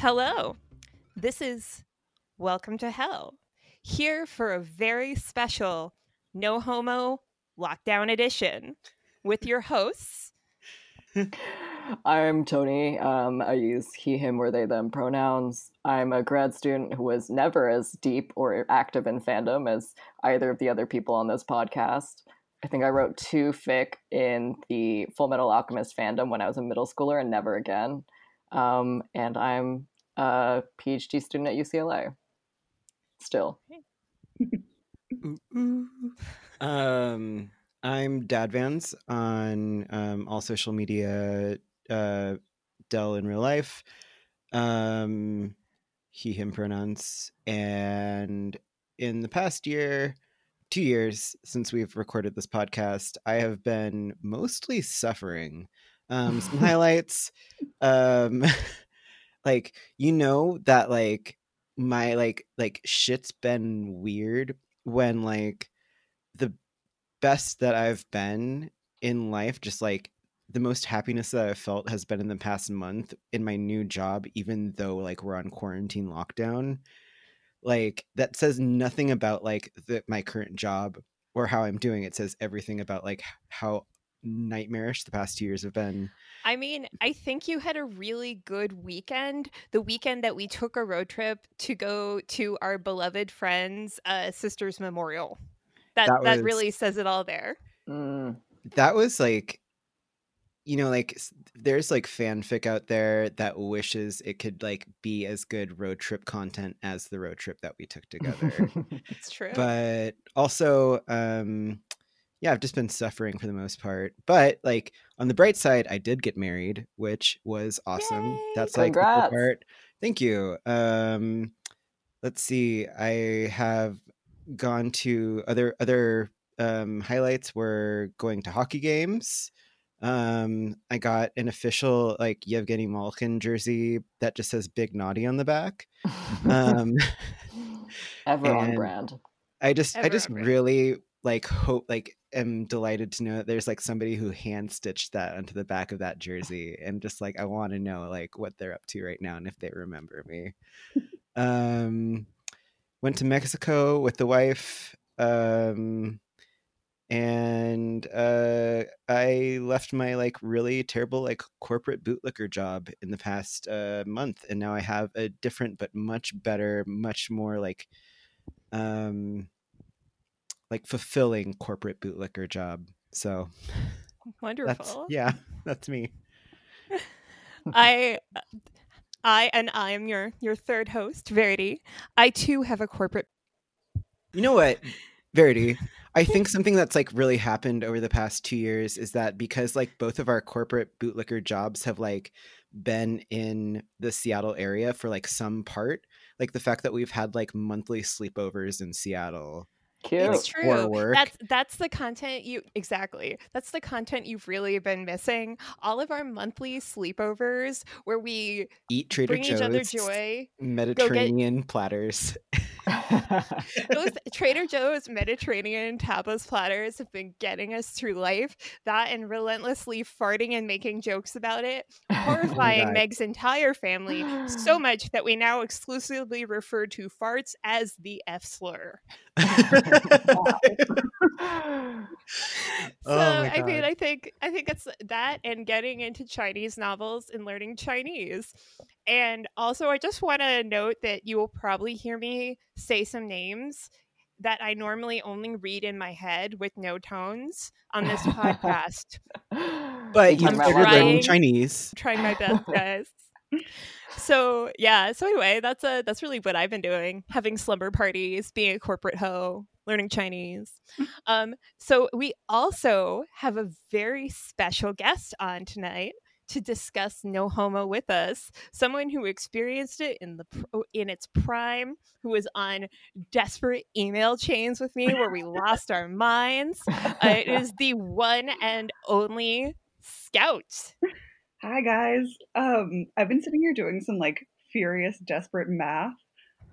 Hello. This is Welcome to Hell. Here for a very special No Homo Lockdown Edition with your hosts. I'm Tony. Um, I use he, him, or they, them pronouns. I'm a grad student who was never as deep or active in fandom as either of the other people on this podcast. I think I wrote two fic in the Fullmetal Alchemist fandom when I was a middle schooler and never again. Um, and I'm a PhD student at UCLA. Still. um, I'm Dad Vans on um, all social media, uh, Dell in real life, um, he, him pronouns. And in the past year, two years since we've recorded this podcast, I have been mostly suffering. Um, some highlights, um, like you know that like my like like shit's been weird when like the best that I've been in life, just like the most happiness that I've felt has been in the past month in my new job, even though like we're on quarantine lockdown like that says nothing about like the, my current job or how I'm doing. It says everything about like how nightmarish the past two years have been. I mean, I think you had a really good weekend. The weekend that we took a road trip to go to our beloved friend's uh, sister's memorial. That that, was, that really says it all there. Mm. That was like you know like there's like fanfic out there that wishes it could like be as good road trip content as the road trip that we took together it's true but also um yeah i've just been suffering for the most part but like on the bright side i did get married which was awesome Yay! that's like the part thank you um let's see i have gone to other other um highlights were going to hockey games um, I got an official like Yevgeny Malkin jersey that just says "Big Naughty" on the back. Um, Ever on brand. I just, Ever I just really like hope, like, am delighted to know that there's like somebody who hand stitched that onto the back of that jersey, and just like I want to know like what they're up to right now and if they remember me. um, went to Mexico with the wife. Um, and uh, I left my like really terrible like corporate bootlicker job in the past uh, month, and now I have a different but much better, much more like um like fulfilling corporate bootlicker job. So wonderful. That's, yeah, that's me. I I and I am your your third host, Verity. I too have a corporate You know what? Verity, I think something that's like really happened over the past two years is that because like both of our corporate bootlicker jobs have like been in the Seattle area for like some part, like the fact that we've had like monthly sleepovers in Seattle Cute. It's true. That's that's the content you exactly. That's the content you've really been missing. All of our monthly sleepovers where we eat Trader bring Joe's each other joy, Mediterranean get... platters. Those Trader Joe's Mediterranean tapas platters have been getting us through life. That and relentlessly farting and making jokes about it, oh horrifying oh Meg's entire family so much that we now exclusively refer to farts as the F slur. so oh I mean, I think I think it's that and getting into Chinese novels and learning Chinese. And also, I just want to note that you will probably hear me say some names that I normally only read in my head with no tones on this podcast. but you started learning Chinese. trying my best, guys. So yeah. So anyway, that's a that's really what I've been doing: having slumber parties, being a corporate hoe, learning Chinese. Um, so we also have a very special guest on tonight to discuss no homo with us someone who experienced it in the in its prime who was on desperate email chains with me where we lost our minds uh, it is the one and only scout hi guys um i've been sitting here doing some like furious desperate math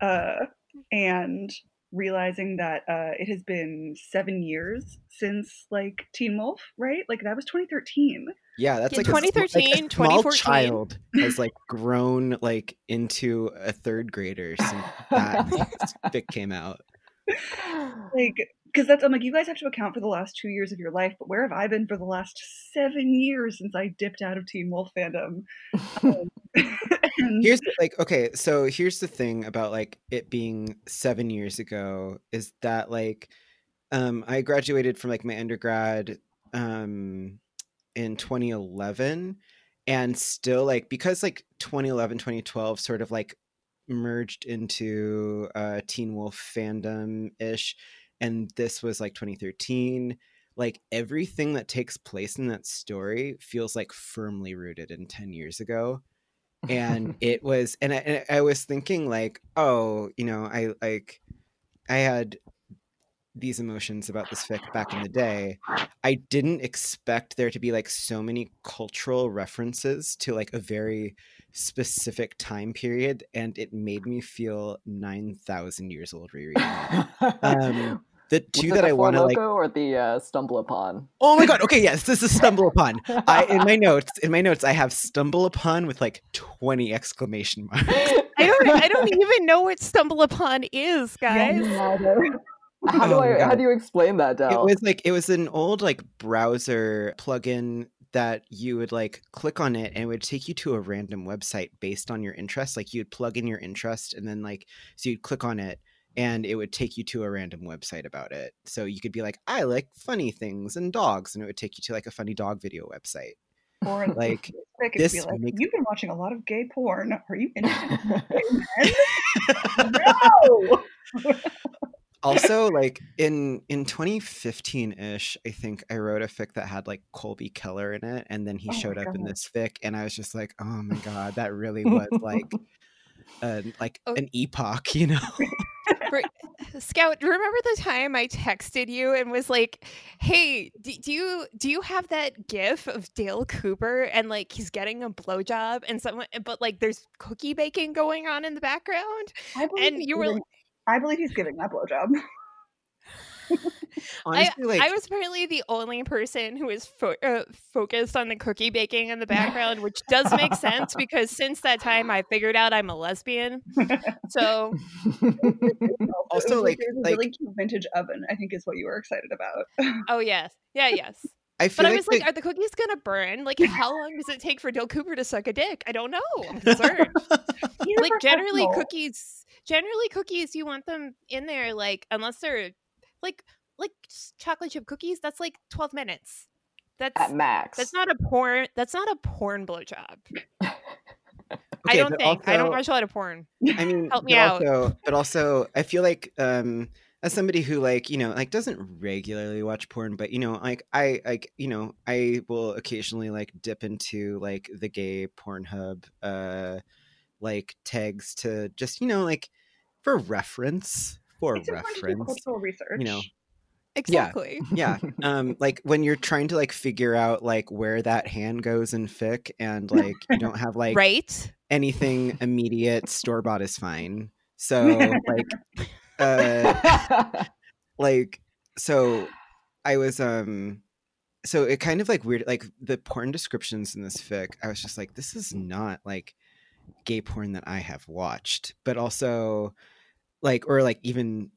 uh and realizing that uh, it has been seven years since like Teen Wolf, right? Like that was 2013. Yeah, that's In like a like, a 2013, small 2014. child has like grown like into a third grader since that fic came out. Like, because that's I'm like, you guys have to account for the last two years of your life, but where have I been for the last seven years since I dipped out of Teen Wolf fandom? Um, Here's the- like okay, so here's the thing about like it being seven years ago is that like um I graduated from like my undergrad um in 2011 and still like because like 2011 2012 sort of like merged into uh teen wolf fandom ish and this was like 2013 like everything that takes place in that story feels like firmly rooted in 10 years ago and it was and I, and I was thinking like oh you know i like i had these emotions about this fic back in the day. I didn't expect there to be like so many cultural references to like a very specific time period and it made me feel 9000 years old rereading it. um the two that the i want to like or the uh, stumble upon? oh my god okay yes this is stumble upon i in my notes in my notes i have stumble upon with like 20 exclamation marks I don't I don't even know what stumble upon is, guys. me. How do Oh my I? How do you explain that, it was like it was an old like browser plugin that you would like click on it and it would take you to a random website based on your interest like you'd plug in your interest and then like so you'd click on it and it would take you to a random website about it so you could be like i like funny things and dogs and it would take you to like a funny dog video website Or Like, this like, makes- you've been watching a lot of gay porn. Are you interested in gay men? no. Also like in in 2015ish i think i wrote a fic that had like colby keller in it and then he Oh showed up in this fic and i was just like oh my god that really was like uh, like Oh. an epoch you know For- Scout, remember the time I texted you and was like, "Hey, do, do you do you have that GIF of Dale Cooper and like he's getting a blowjob and someone, but like there's cookie baking going on in the background?" I And you were giving- I believe he's giving that blowjob. honestly like I was apparently the only person who was fo- uh, focused on the cookie baking in the background, which does make sense because since that time I figured out I'm a lesbian. So Also, It was like- it a like- really cute vintage oven. I think is what you were excited about. Oh yes, yeah, yes. i feel But I like, was like, the- are the cookies gonna burn? Like, how long does it take for Dale Cooper to suck a dick? I don't know. I'm concerned. Like, generally, cookies, generally cookies, you want them in there, like, unless they're like, like chocolate chip cookies. That's like 12 minutes. That's At max. that's not a porn. That's not a porn blowjob. I Okay, don't but think. I don't also- watch a lot of porn. I mean, Help me but out. Also, but also, I feel like um, as somebody who like you know like doesn't regularly watch porn, but you know like I like you know I will occasionally like dip into like the gay Pornhub uh like tags to just you know like for reference for It's important reference. cultural research. you know, Exactly. Yeah, um, like when you're trying to like figure out like where that hand goes in fic, and like you don't have like right. anything immediate store bought is fine so like uh like so i was um so it kind of like weird like the porn descriptions in this fic i was just like this is not like gay porn that i have watched but also like or like even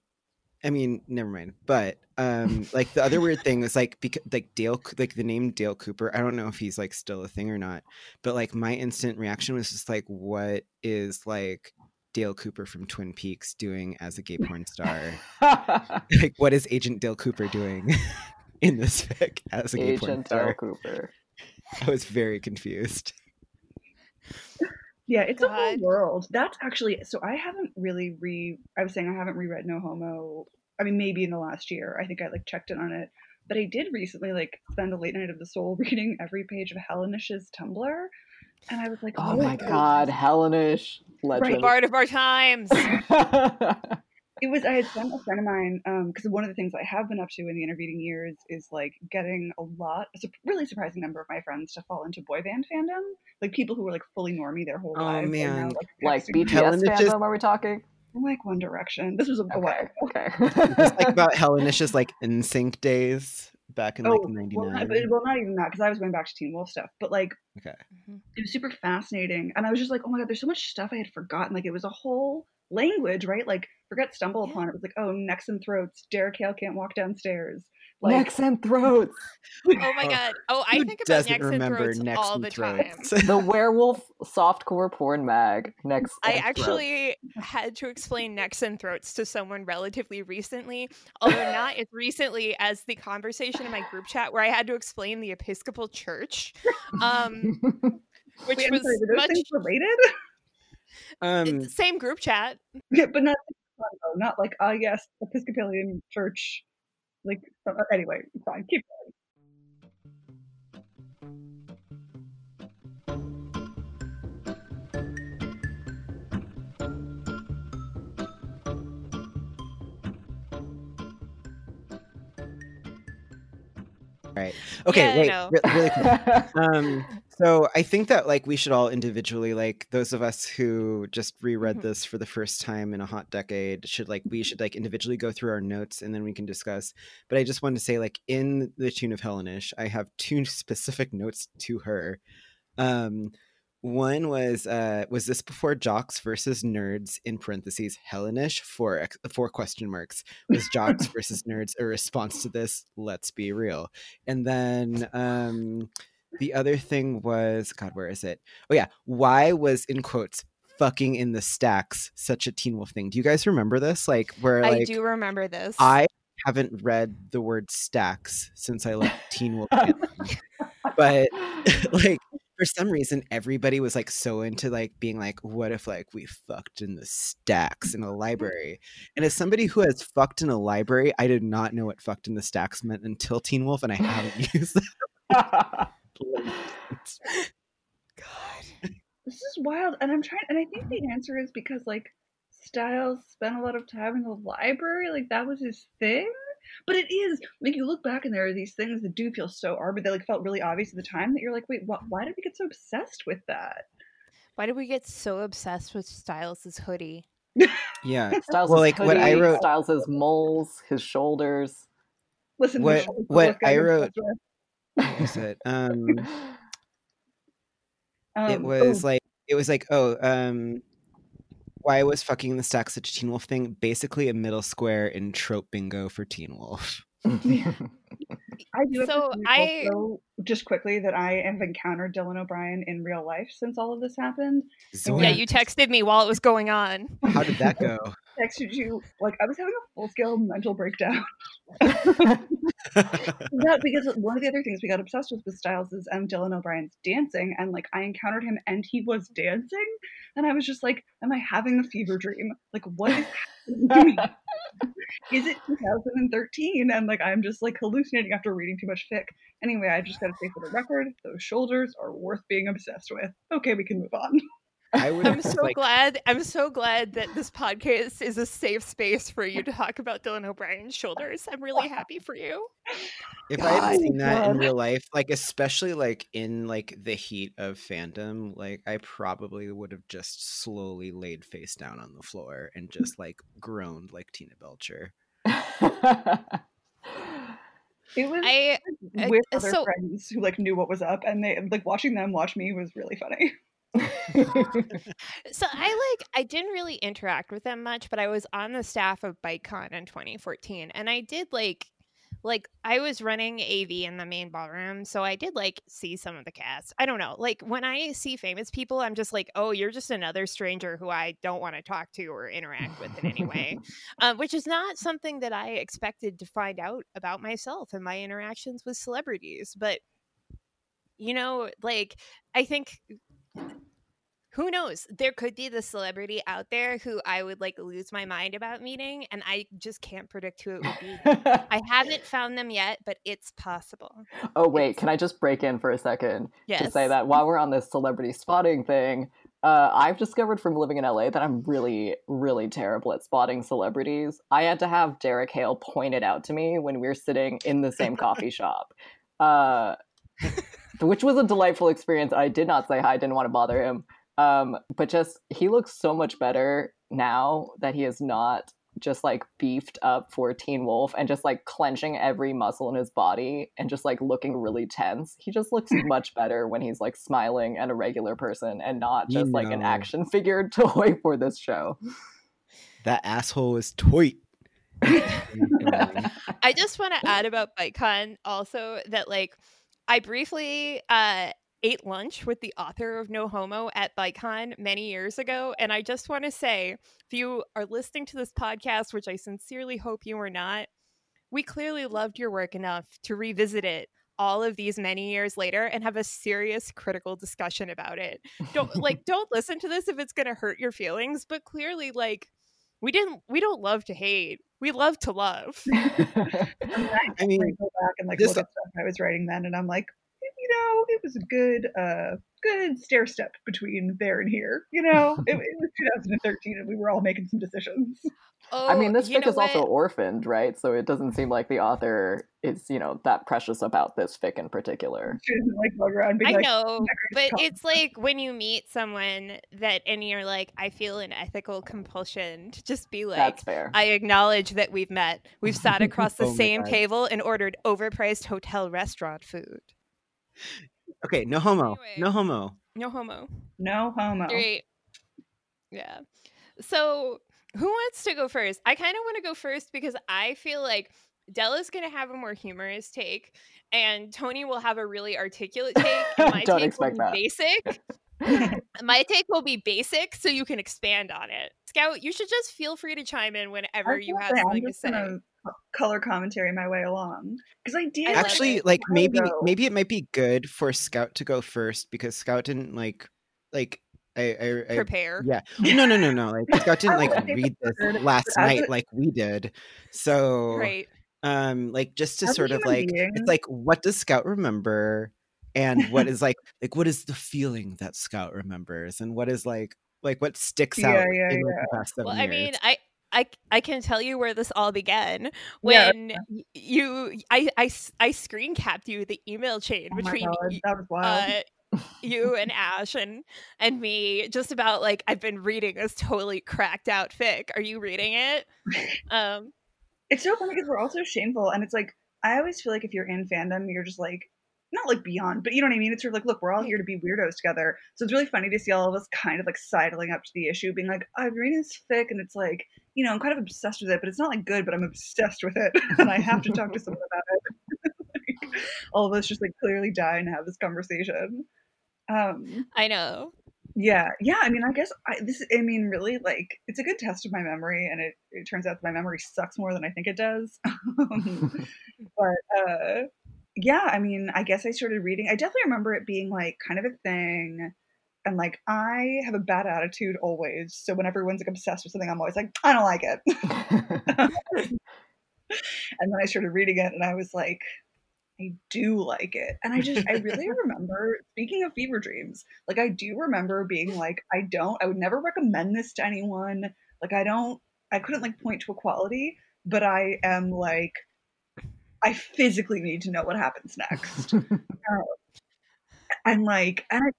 i mean never mind but um like the other weird thing was like because like dale like the name dale cooper i don't know if he's like still a thing or not but like my instant reaction was just like what is like dale cooper from twin peaks doing as a gay porn star? Like what is agent dale cooper doing in this fic as a gay porn Agent Dale star? Cooper. i was very confused Yeah, it's a whole world. That's actually so. I haven't really re. I was saying I haven't reread No Homo. I mean, maybe in the last year. I think I like checked in on it, but I did recently like spend a late night of the soul reading every page of Hellenish's Tumblr, and I was like, Oh, oh my god, Hellenish legend. Bard of our times. It was I had sent a friend of mine um, because one of the things I have been up to in the intervening years is like getting a lot, a really surprising number of my friends to fall into boy band fandom, like people who were like fully normie their whole Oh, lives. are now, man. like, like. BTS Hellenish is- fandom, are we talking? like One Direction. This was a, a while Okay. ago. Okay. It's like about Hellenish's like NSYNC days back in like Oh, '99. well not, but- well, not even that because I was going back to Teen Wolf stuff, but like okay. Mm-hmm. it was super fascinating, and I was just like, oh my god, there's so much stuff I had forgotten. Like it was a whole language, right? Like forget stumble Yeah. upon it was like, oh, necks and throats. Derek Hale can't walk downstairs. Like Necks and throats. Oh my god. Oh, I Who think about doesn't necks and remember throats necks all and the time. The werewolf softcore porn mag. Next. I and throats. actually had to explain necks and throats to someone relatively recently, although not as recently as the conversation in my group chat where I had to explain the Episcopal Church, um, which Wait, was sorry, much related? Um, same group chat. yeah, but not not like ah yes, Episcopalian Church. Like uh, anyway, fine, keep going. right. Okay. Yeah, wait. know. re- really quick. um so i think that like we should all individually like those of us who just reread Mhm. this for the first time in a hot decade should like we should like individually go through our notes and then we can discuss. But i just wanted to say like in the tune of hellenish i have two specific notes to her. Um one was uh was this before jocks versus nerds in parentheses hellenish for ex- four question marks. Was jocks versus nerds a response to this? Let's be real. And then um the other thing was god where is it? Oh yeah why was in quotes fucking in the stacks such a teen wolf thing? Do you guys remember this? Like where I like do remember this. i haven't read the word stacks since i left teen wolf but like for some reason everybody was like so into like being like what if like we fucked in the stacks in a library? And as somebody who has fucked in a library i did not know what fucked in the stacks meant until teen wolf and i haven't used that God. This is wild, and I'm trying, and I think the answer is because like Stiles spent a lot of time in the library, like that was his thing. But it is like you look back and there are these things that do feel so arbitrary. They like felt really obvious at the time that you're like, wait, what? Why did we get so obsessed with that? Why did we get so obsessed with Stiles' hoodie? yeah Stiles' Well, like, what I hoodie, wrote- Stiles' moles, his shoulders. Listen, What- what I'm wrote- obsessed with. What was it? Um Um, it was oh, like it was like oh um why was fucking the stacks such a teen wolf thing basically a middle square in trope bingo for teen wolf I do have So I- also, just quickly that I have encountered Dylan O'Brien in real life since all of this happened. Zoe, Yeah, you texted me while it was going on. how did that go Texted you like I was having a full scale mental breakdown. Not because one of the other things we got obsessed with with Stiles is um, Dylan O'Brien's dancing, and like I encountered him and he was dancing, and I was just like, "Am I having a fever dream? Like, what is happening to me? Is it 2013?" And like I'm just like hallucinating after reading too much fic. Anyway, I just got to say for the record, those shoulders are worth being obsessed with. Okay, we can move on. i would I'm so like glad. I'm so glad that this podcast is a safe space for you to talk about Dylan O'Brien's shoulders. I'm really happy for you. if i had seen that in real life like especially like in like the heat of fandom like i probably would have just slowly laid face down on the floor and just like groaned like tina belcher It was I I- uh, with uh, other so- friends who like knew what was up, and they like watching them watch me was really funny. so I like I didn't really interact with them much, but I was on the staff of BiteCon in 2014, and I did like like I was running AV in the main ballroom, so I did like see some of the cast. I don't know, like when I see famous people, I'm just like, oh, you're just another stranger who I don't want to talk to or interact with in any way, um, which is not something that I expected to find out about myself and my interactions with celebrities. But you know, like I think who knows? There could be the celebrity out there who i would like lose my mind about meeting and i just can't predict who it would be. I haven't found them yet but it's possible. Oh wait, can I just break in for a second yes to say that while we're on this celebrity spotting thing, uh, I've discovered from living in LA that I'm really, really terrible at spotting celebrities. I had to have Derek Hale pointed out to me when we were sitting in the same coffee shop, uh, which was a delightful experience. I did not say hi, didn't want to bother him. Um, but just he looks so much better now that he is not just like beefed up for Teen Wolf and just like clenching every muscle in his body and just like looking really tense. He just looks much better when he's like smiling and a regular person and not You just like an action figure toy for this show. That asshole is toit. I just want to add about BiteCon also that like I briefly uh ate lunch with the author of No Homo at BiteCon many years ago and I just want to say if you are listening to this podcast which I sincerely hope you are not we clearly loved your work enough to revisit it all of these many years later and have a serious critical discussion about it. Don't like don't listen to this if it's going to hurt your feelings, but clearly like we didn't we don't love to hate. We love to love. I mean, I go back and like this- look at stuff I was writing then, and I'm like, you know, it was a good, uh, good stair step between there and here. You know, it, it was 2013, and we were all making some decisions. Oh, I mean, this you fic know is also orphaned, right? So it doesn't seem like the author is, you know, that precious about this fic in particular. She doesn't like go around being I like, know, but decorated it's like when you meet someone that and you're like, I feel an ethical compulsion to just be like, That's fair. I acknowledge that we've met. We've sat across the Oh same table and ordered overpriced hotel restaurant food. Okay, no homo. No homo. No homo. no homo. Great. Yeah. So who wants to go first? I kind of want to go first because I feel like Della's going to have a more humorous take, and Tony will have a really articulate take. And my Don't take expect will that. be basic. my take will be basic, so you can expand on it. Scout, you should just feel free to chime in whenever you have gonna say, something to say. Gonna color commentary my way along because I did Actually, it. like maybe ago. maybe it might be good for Scout to go first because Scout didn't like like I I, I Prepare. yeah no no no no like Scout didn't like read this last night a- like we did. So Right. um like just to As sort of like being- it's like what does Scout remember and what is like like what is the feeling that Scout remembers and what is like like what sticks Yeah, out yeah, in like, yeah. the past seven Well, years. I mean, I, I, I can tell you where this all began Yeah. you I, I I screen capped you the email chain Oh between God, y- that was wild. uh, you and Ash and and me, just about like I've been reading this totally cracked out fic. Are you reading it? Um, It's so funny because we're all so shameful, and it's like I always feel like if you're in fandom, you're just like not like beyond, but you know what I mean. It's sort of like, look, we're all here to be weirdos together. So it's really funny to see all of us kind of like sidling up to the issue, being like, I'm reading this fic, and it's like, you know, I'm kind of obsessed with it, but it's not like good, but I'm obsessed with it, and I have to talk to someone about it. like, all of us just like clearly die and have this conversation. Um, I know. yeah, yeah. I mean, I guess I, this. I mean, really, like, it's a good test of my memory, and it, it turns out that my memory sucks more than I think it does. Um, but uh, yeah, I mean, I guess I started reading. I definitely remember it being like kind of a thing, and like I have a bad attitude always. So when everyone's like obsessed with something, I'm always like, I don't like it. and then I started reading it, and I was like. I do like it. And I just, I really remember, speaking of fever dreams, like I do remember being like, I don't, I would never recommend this to anyone. Like I don't, I couldn't like point to a quality, but I am like, I physically need to know what happens next. Um, and like, and I,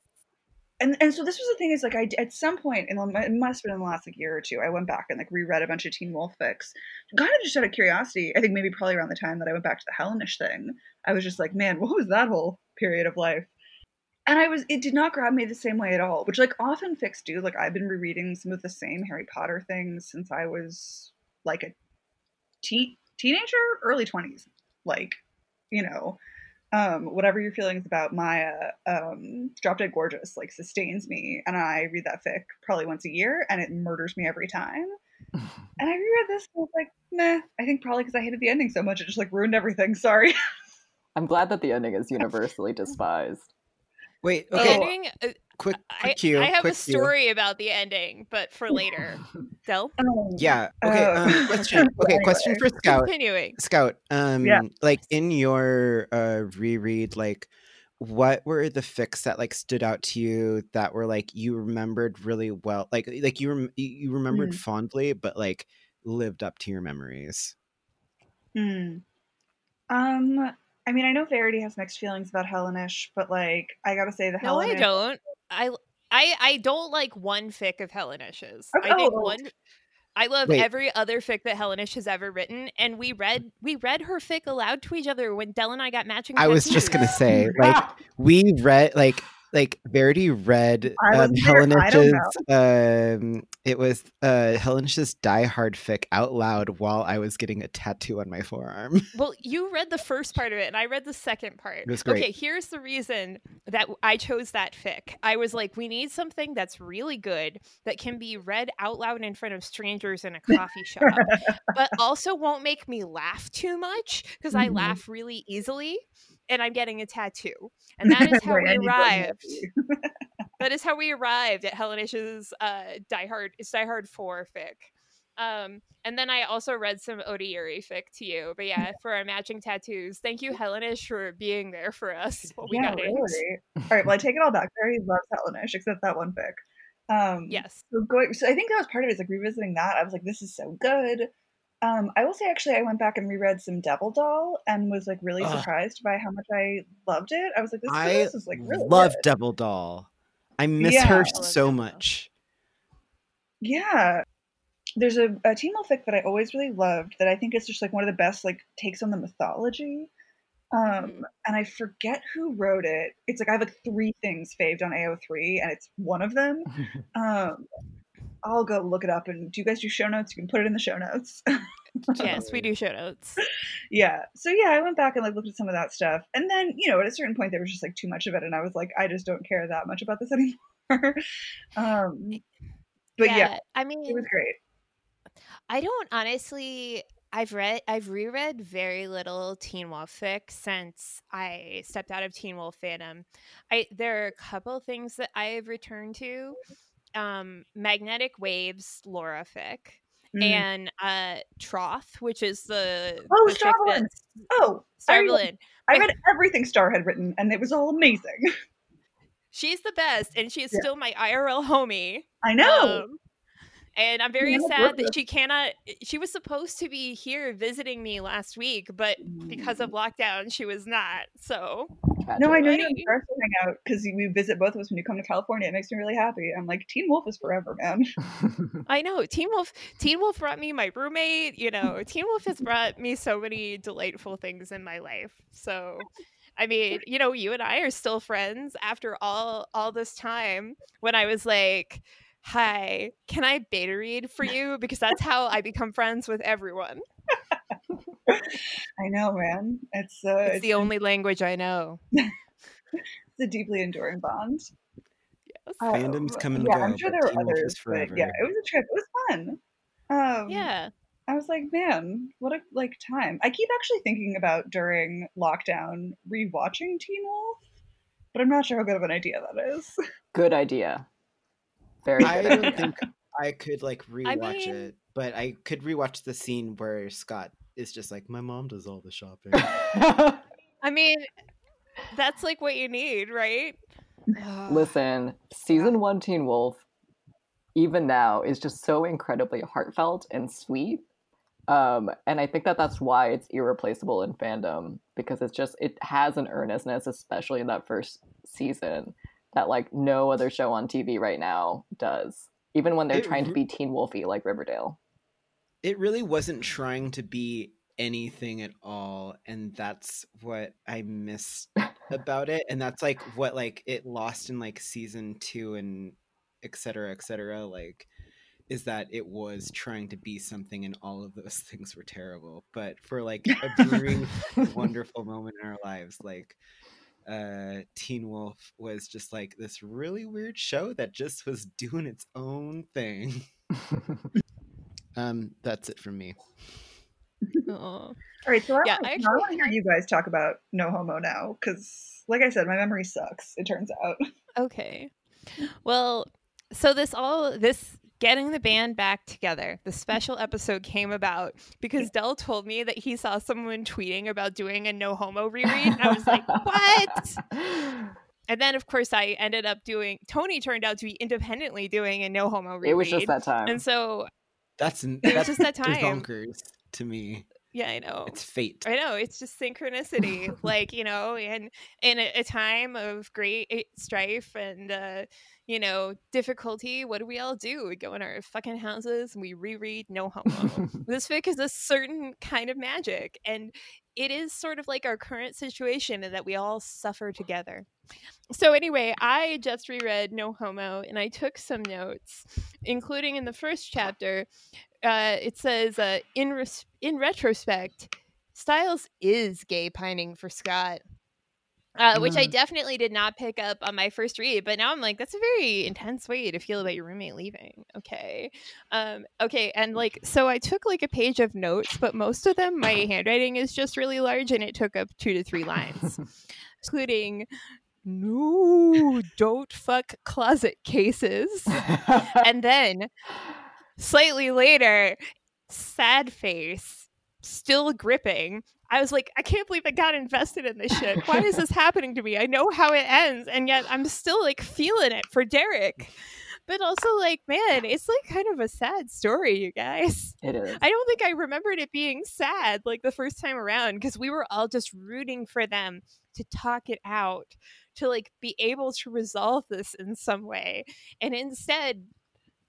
and and so this was the thing is like I at some point in the, it must have been in the last like year or two I went back and like reread a bunch of Teen Wolf fics, kind of just out of curiosity. I think maybe probably around the time that I went back to the Hellenish thing, I was just like, man, what was that whole period of life? And I was it did not grab me the same way at all, which like often fics do. Like I've been rereading some of the same Harry Potter things since I was like a teen teenager, early twenties, like you know um, whatever your feelings about Maya, um, Drop Dead Gorgeous like sustains me, and I read that fic probably once a year, and it murders me every time. And I reread this, and I was like, meh. I think probably because I hated the ending so much, it just like ruined everything. Sorry. I'm glad that the ending is universally despised. Wait, The okay, ending, uh, quick, I, quick cue. I have quick a cue. story about the ending, but for later. Del, Um, Yeah. Okay. Oh. Um, question. Okay. Anyway. Question for Scout. continuing. Scout. Um. Yeah. Like in your uh reread, like what were the fix that like stood out to you that were like you remembered really well, like like you rem- you- you remembered Mm. fondly, but like lived up to your memories. Hmm. Um, I mean, I know Verity has mixed feelings about Hellenish, but like, I gotta say the No, I don't. I I I don't like one fic of Hellenish's. Oh, I think oh. one. I love Wait. every other fic that Hellenish has ever written, and we read we read her fic aloud to each other when Dell and I got matching. I was just gonna say, like, we read like like Verity read I um, wasn't there, I don't Hellenish's um it was uh Hellenish's Die Hard fic out loud while I was getting a tattoo on my forearm. Well, you read the first part of it, and I read the second part. It was great. Okay, here's the reason that I chose that fic. I was like, we need something that's really good that can be read out loud in front of strangers in a coffee shop, but also won't make me laugh too much because I Mhm. laugh really easily. And I'm getting a tattoo, and that is how we I need those arrived. that is how we arrived at Hellenish's uh, Die Hard. It's Die Hard Four fic. Um, and then I also read some Odiuri fic to you. But yeah, for our matching tattoos, thank you, Helenish, for being there for us we yeah, really. All right, well, I take it all back. Barry loves Helenish, except that one fic. Um, Yes. So going, so I think that was part of it. Is like revisiting that. I was like, this is so good. Um, I will say actually, I went back and reread some Devil Doll and was like really Ugh. surprised by how much I loved it. I was like, this, I this is like really love good. Double Doll. I miss Yeah. her I so much. Yeah. There's a, a Teen fic that I always really loved that I think is just like one of the best like takes on the mythology. Um, Mhm. and I forget who wrote it. It's like I have like three things faved on AO3, and it's one of them. Um, I'll go look it up. And do you guys do show notes? You can put it in the show notes. Yes, we do show notes. yeah. So yeah, I went back and like looked at some of that stuff, and then you know at a certain point there was just like too much of it, and I was like, I just don't care that much about this anymore. um, but yeah, I mean, it was great. I don't honestly. I've read, I've reread very little Teen Wolf fic since I stepped out of Teen Wolf fandom. I there are a couple things that I have returned to. Um, Magnetic Waves, Laura fic, Mm. and uh, Troth, which is the Oh, the fic Starbolin! that's- Oh, I read, I read everything Star had written, and it was all amazing. She's the best, and she is Yeah. still my IRL homie. I know. Um, and I'm very sad that she cannot. She was supposed to be here visiting me last week, but because of lockdown, she was not. So no, I know you Right. and Garth will hang out because we visit both of us when you come to California. It makes me really happy. I'm like, Teen Wolf is forever, man. I know Teen Wolf. Teen Wolf brought me my roommate. You know, Teen Wolf has brought me so many delightful things in my life. So, I mean, you know, you and I are still friends after all all this time. When I was like, "Hi, can I beta read for you?" Because that's how I become friends with everyone. I know, man. It's uh, It's it's, the only language I know. it's a deeply enduring bond. Yes. Um, Fandoms come and yeah, go, I'm sure there were Teen Wolf is others, but yeah, it was a trip. It was fun. Um, yeah. I was like, man, what a like time. I keep actually thinking about during lockdown rewatching Teen Wolf, but I'm not sure how good of an idea that is. Good idea. Very I good don't idea. think I could like rewatch mean- it, but I could rewatch the scene where Scott is just like, "My mom does all the shopping." I mean, that's like what you need, right? Listen, season one Teen Wolf, even now, is just so incredibly heartfelt and sweet. Um, and I think that that's why it's irreplaceable in fandom because it's just it has an earnestness, especially in that first season, that like no other show on TV right now does. Even when they're It trying to be Teen Wolfy like Riverdale. It really wasn't trying to be anything at all and that's what i missed about it and that's like what like it lost in like season two and et cetera et cetera like is that it was trying to be something and all of those things were terrible but for like a brief wonderful moment in our lives like uh teen wolf was just like this really weird show that just was doing its own thing um that's it from me All right, so I, Yeah, want, I I actually- want to hear you guys talk about No Homo now, because, like I said, my memory sucks. It turns out. Okay. Well, so this all this getting the band back together, the special episode came about because Dell told me that he saw someone tweeting about doing a no homo reread. And I was like, what? And then of course I ended up doing Tony turned out to be independently doing a no homo reread. it was just that time. And so That's just that time. bonkers to me. Yeah, I know. It's fate. I know it's just synchronicity, like you know, and in a, a time of great eh, strife and uh, you know difficulty, what do we all do? We go in our fucking houses and we reread No Homo. this fic is a certain kind of magic, and it is sort of like our current situation in that we all suffer together. So anyway, I just reread No Homo, and I took some notes, including in the first chapter. Uh, it says, uh, in res- in retrospect, Stiles is gay pining for Scott, uh, which I Mm. definitely did not pick up on my first read. But now I'm like, that's a very intense way to feel about your roommate leaving. Okay, um, okay, and like, so I took like a page of notes, but most of them, my handwriting is just really large, and it took up two to three lines, including. No, don't fuck closet cases. And then slightly later, sad face, still gripping. I was like, I can't believe I got invested in this shit. Why is this happening to me? I know how it ends, and yet I'm still like feeling it for Derek. But also, like, man, it's like kind of a sad story, you guys. it is. I don't think I remembered it being sad like the first time around because we were all just rooting for them to talk it out, to like be able to resolve this in some way. And instead,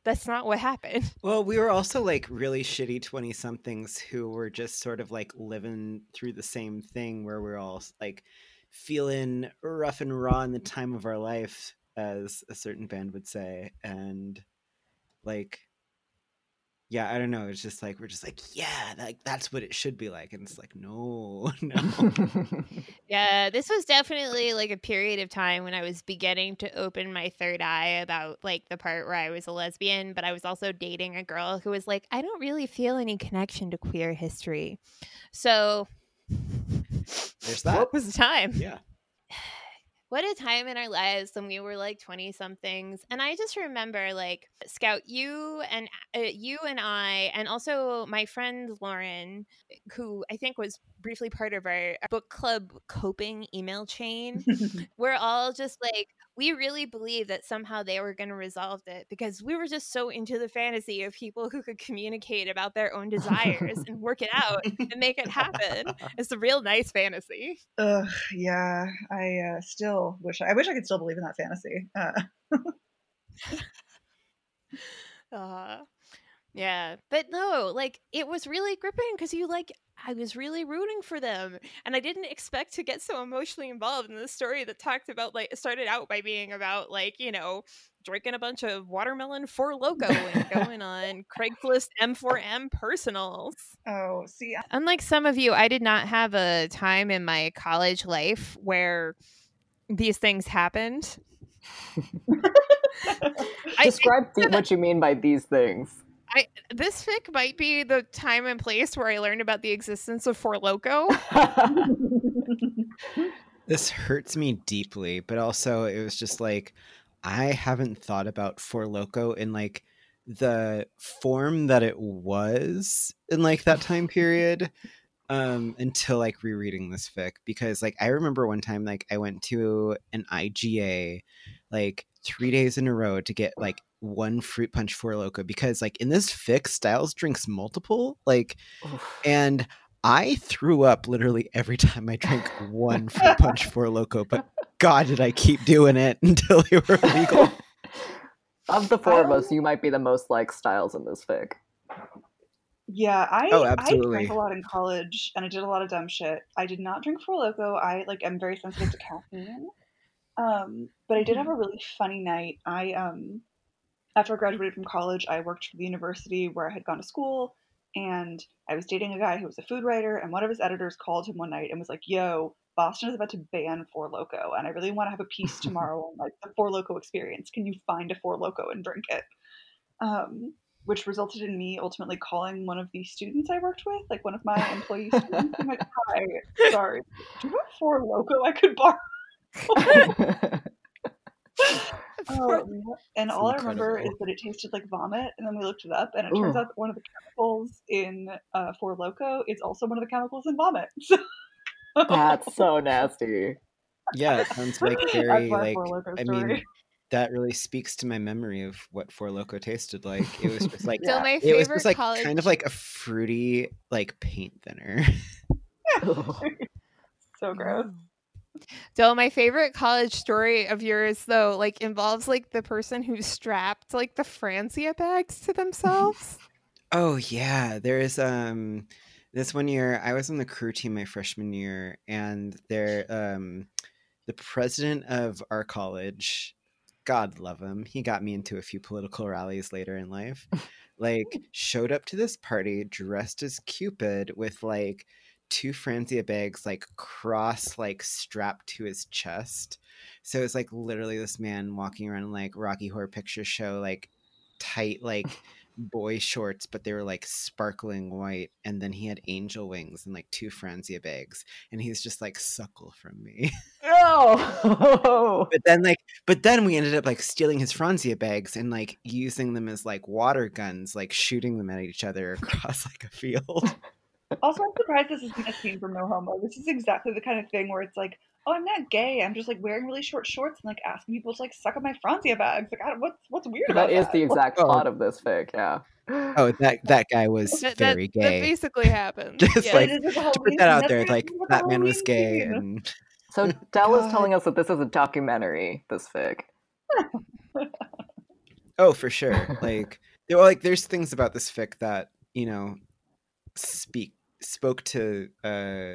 that's not what happened. Well, we were also like really shitty 20 somethings who were just sort of like living through the same thing where we're all like feeling rough and raw in the time of our life, as a certain band would say. And like, yeah, I don't know. It's just like, we're just like, yeah, like that's what it should be like. And it's like, no, no. Yeah, this was definitely like a period of time when I was beginning to open my third eye about like the part where I was a lesbian, but I was also dating a girl who was like, I don't really feel any connection to queer history. So There's that. what was the time? Yeah. what a time in our lives when we were like 20 somethings and i just remember like scout you and uh, you and i and also my friend lauren who i think was briefly part of our book club coping email chain we're all just like we really believe that somehow they were going to resolve it because we were just so into the fantasy of people who could communicate about their own desires and work it out and make it happen it's a real nice fantasy Ugh, yeah. I uh, still wish I, I wish I could still believe in that fantasy. Uh, Uh, yeah, but no, like it was really gripping because you like I was really rooting for them, and I didn't expect to get so emotionally involved in this story that talked about like it started out by being about like you know drinking a bunch of watermelon Four Loco and going on Craigslist M4M personals. oh, see, I- Unlike some of you, I did not have a time in my college life where these things happened. I- Describe what you mean by these things. This fic might be the time and place where I learned about the existence of Four Loco. This hurts me deeply, but also it was just like I haven't thought about Four Loco in like the form that it was in like that time period um until like rereading this fic because like I remember one time like I went to an IGA like 3 days in a row to get like one fruit punch Four Loco because like in this fic stiles drinks multiple like and I threw up literally every time I drank one fruit punch Four Loco, but God, did I keep doing it until they were legal? of the four of us, you might be the most like Stiles in this fic. yeah, I Oh, I absolutely. drank a lot in college and I did a lot of dumb shit. I did not drink Four Loco. I like am very sensitive to caffeine. Um, but I did have a really funny night. I um after I graduated from college, I worked for the university where I had gone to school and I was dating a guy who was a food writer and one of his editors called him one night and was like, "Yo, Boston is about to ban Four Loco and I really want to have a piece tomorrow on like the Four Loco experience. Can you find a Four Loco and drink it?" Um, which resulted in me ultimately calling one of the students I worked with, like one of my employees. students. I'm like, "Hi, sorry, do you have Four Loco I could borrow?" Um, and It's all I remember is that it tasted like vomit, and then we looked it up, and it turns out that one of the chemicals in uh, Four Loco is also one of the chemicals in vomit. So That's so nasty. Yeah, it sounds like very like I mean that really speaks to my memory of what Four Loco tasted like. It was just like So Yeah. my it was just like college kind of like a fruity like paint thinner. so gross. So my favorite college story of yours though like involves like the person who strapped like the Franzia bags to themselves. Oh yeah, there is um this one year I was on the crew team my freshman year and there um the president of our college God love him. He got me into a few political rallies later in life. Like showed up to this party dressed as Cupid with like two Franzia bags like cross like strapped to his chest. So it's like literally this man walking around like Rocky Horror Picture Show like tight like boy shorts, but they were like sparkling white. And then he had angel wings and like two Franzia bags. And he's just like suckle from me. no. but then like but then we ended up like stealing his Franzia bags and like using them as like water guns, like shooting them at each other across like a field. Also, I'm surprised this isn't a scene from No Homo. This is exactly the kind of thing where it's like, oh, I'm not gay. I'm just like wearing really short shorts and like asking people to like suck on my Franzia bags. Like, I don't, what's what's weird about that? that is the exact Oh. plot of this fic, yeah. Oh, that that guy was that, that, very that gay. basically happened. Just yeah. like- It is a to put that out there, like that man was gay and So Dell is telling us that this is a documentary, this fic. Oh, for sure. Like there like there's things about this fic that, you know, speak spoke to uh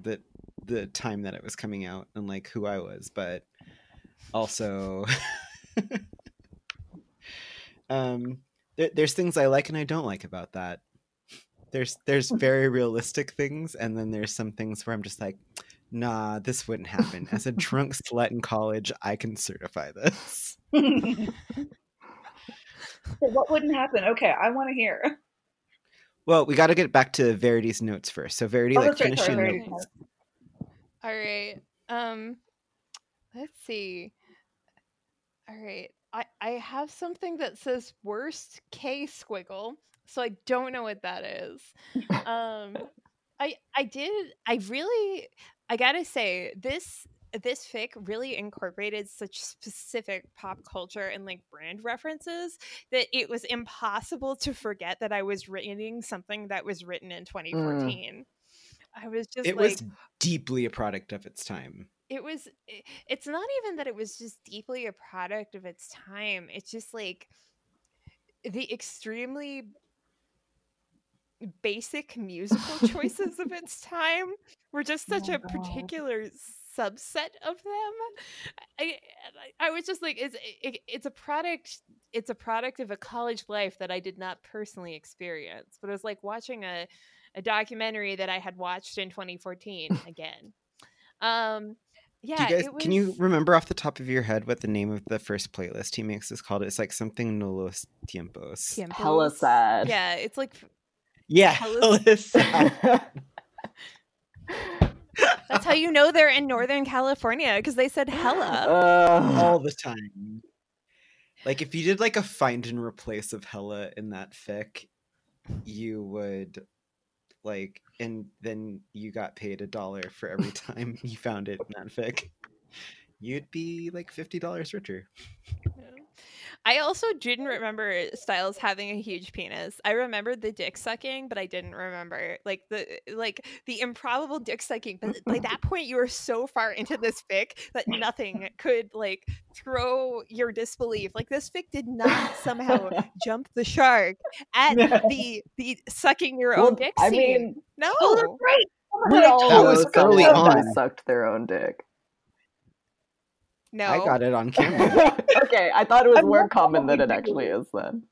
the the time that it was coming out and like who I was, but also um there, there's things I like and I don't like about that. There's there's very realistic things and then there's some things where I'm just like nah, this wouldn't happen. As a drunk slut in college, I can certify this. So what wouldn't happen? Okay, I want to hear. Well, we got to get back to Verity's notes first. So Verity, Oh, like, that's right, finish your Verity. notes. All right. Um let's see. All right. I I have something that says worst K squiggle. So I don't know what that is. Um I I did I really I got to say this this fic really incorporated such specific pop culture and like brand references that it was impossible to forget that I was reading something that was written in mm. 2014. I was just It like was deeply a product of its time. it was eh, it's not even that it was just deeply a product of its time it's just like the extremely basic musical choices of its time were just such Oh, a particular subset of them i i I was just like it's it, it's a product it's a product of a college life that i did not personally experience but it was like watching a a documentary that i had watched in 2014 again um yeah you guys, it can you remember off the top of your head what the name of the first playlist he makes is called? It's like something no los tiempos. Hella sad. yeah it's like Yeah, Hella- hella sad. That's how you know they're in northern california because they said hella Ugh. all the time. Like if you did like a find and replace of hella in that fic, you would like and then you got paid a dollar for every time you found it in that fic. You'd be like fifty dollars richer. Yeah. I also didn't remember Stiles having a huge penis. I remembered the dick sucking, but I didn't remember like the like the improbable dick sucking. But by that point, you were so far into this fic that nothing could like throw your disbelief. Like this fic did not somehow jump the shark at the the sucking your Well, own dick I scene. mean, no, Oh, right. Oh we God, I all That know was forgot early about someone that. who on. sucked their own dick. No, I got it on camera. okay, I thought it was I'm more common than it actually is then.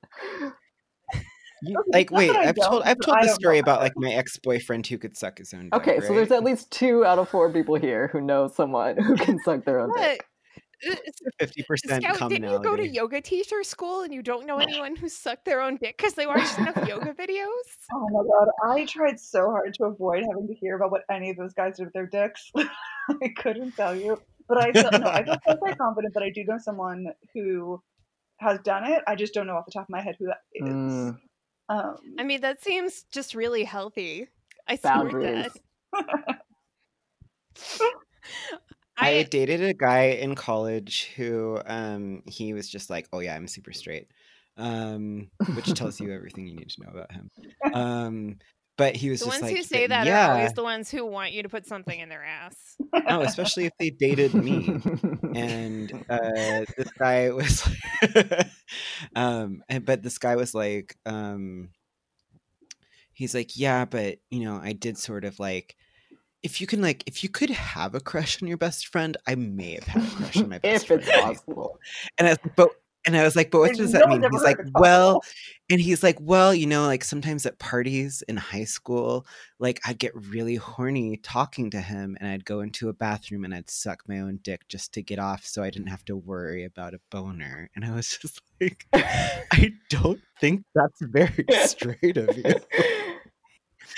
You- like wait, I I've told don't, I've told I the story know about about like my ex boyfriend who could suck his own. Dick, Okay, so there's at least two out of four people here who know someone who can suck their own What? dick. It's- fifty percent Scout, didn't you go to yoga teacher school and you don't know anyone who sucked their own dick because they watched enough yoga videos? Oh my god, I tried so hard to avoid having to hear about what any of those guys did with their dicks. I couldn't tell you, but I feel no, I feel so quite confident that I do know someone who has done it. I just don't know off the top of my head who that is. Mm, Um, I mean, that seems just really healthy. I support boundaries. that. I I dated a guy in college who um he was just like, "Oh yeah, I'm super straight." Um which tells you everything you need to know about him. Um but he was the ones like who say that yeah, are always the ones who want you to put something in their ass. no, especially if they dated me. and uh this guy was um and but this guy was like um he's like yeah but you know i did sort of like if you can like if you could have a crush on your best friend i may have had a crush on my best if friend it's possible. and i was like but and i was like but what does that mean? he's like well and he's like well you know like sometimes at parties in high school like I'd get really horny talking to him and I'd go into a bathroom and I'd suck my own dick just to get off so I didn't have to worry about a boner. And I was just like, I don't think that's very straight of you,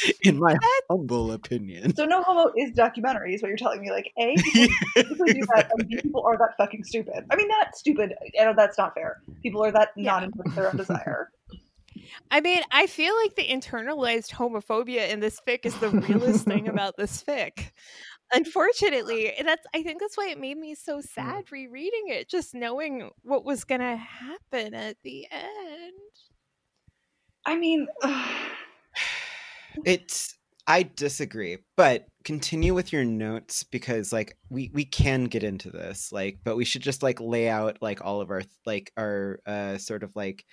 in my humble opinion. So no homo is documentary, is what you're telling me. Like, A, people typically do that, and B, people are that fucking stupid. I mean, not stupid. I know that's not fair. People are that not in their own desire. I mean, I feel like the internalized homophobia in this fic is the realest thing about this fic. Unfortunately, that's I think that's why it made me so mm. sad rereading it, just knowing what was gonna happen at the end. I mean, It's I disagree, but continue with your notes because like we we can get into this like but we should just like lay out like all of our like our uh sort of like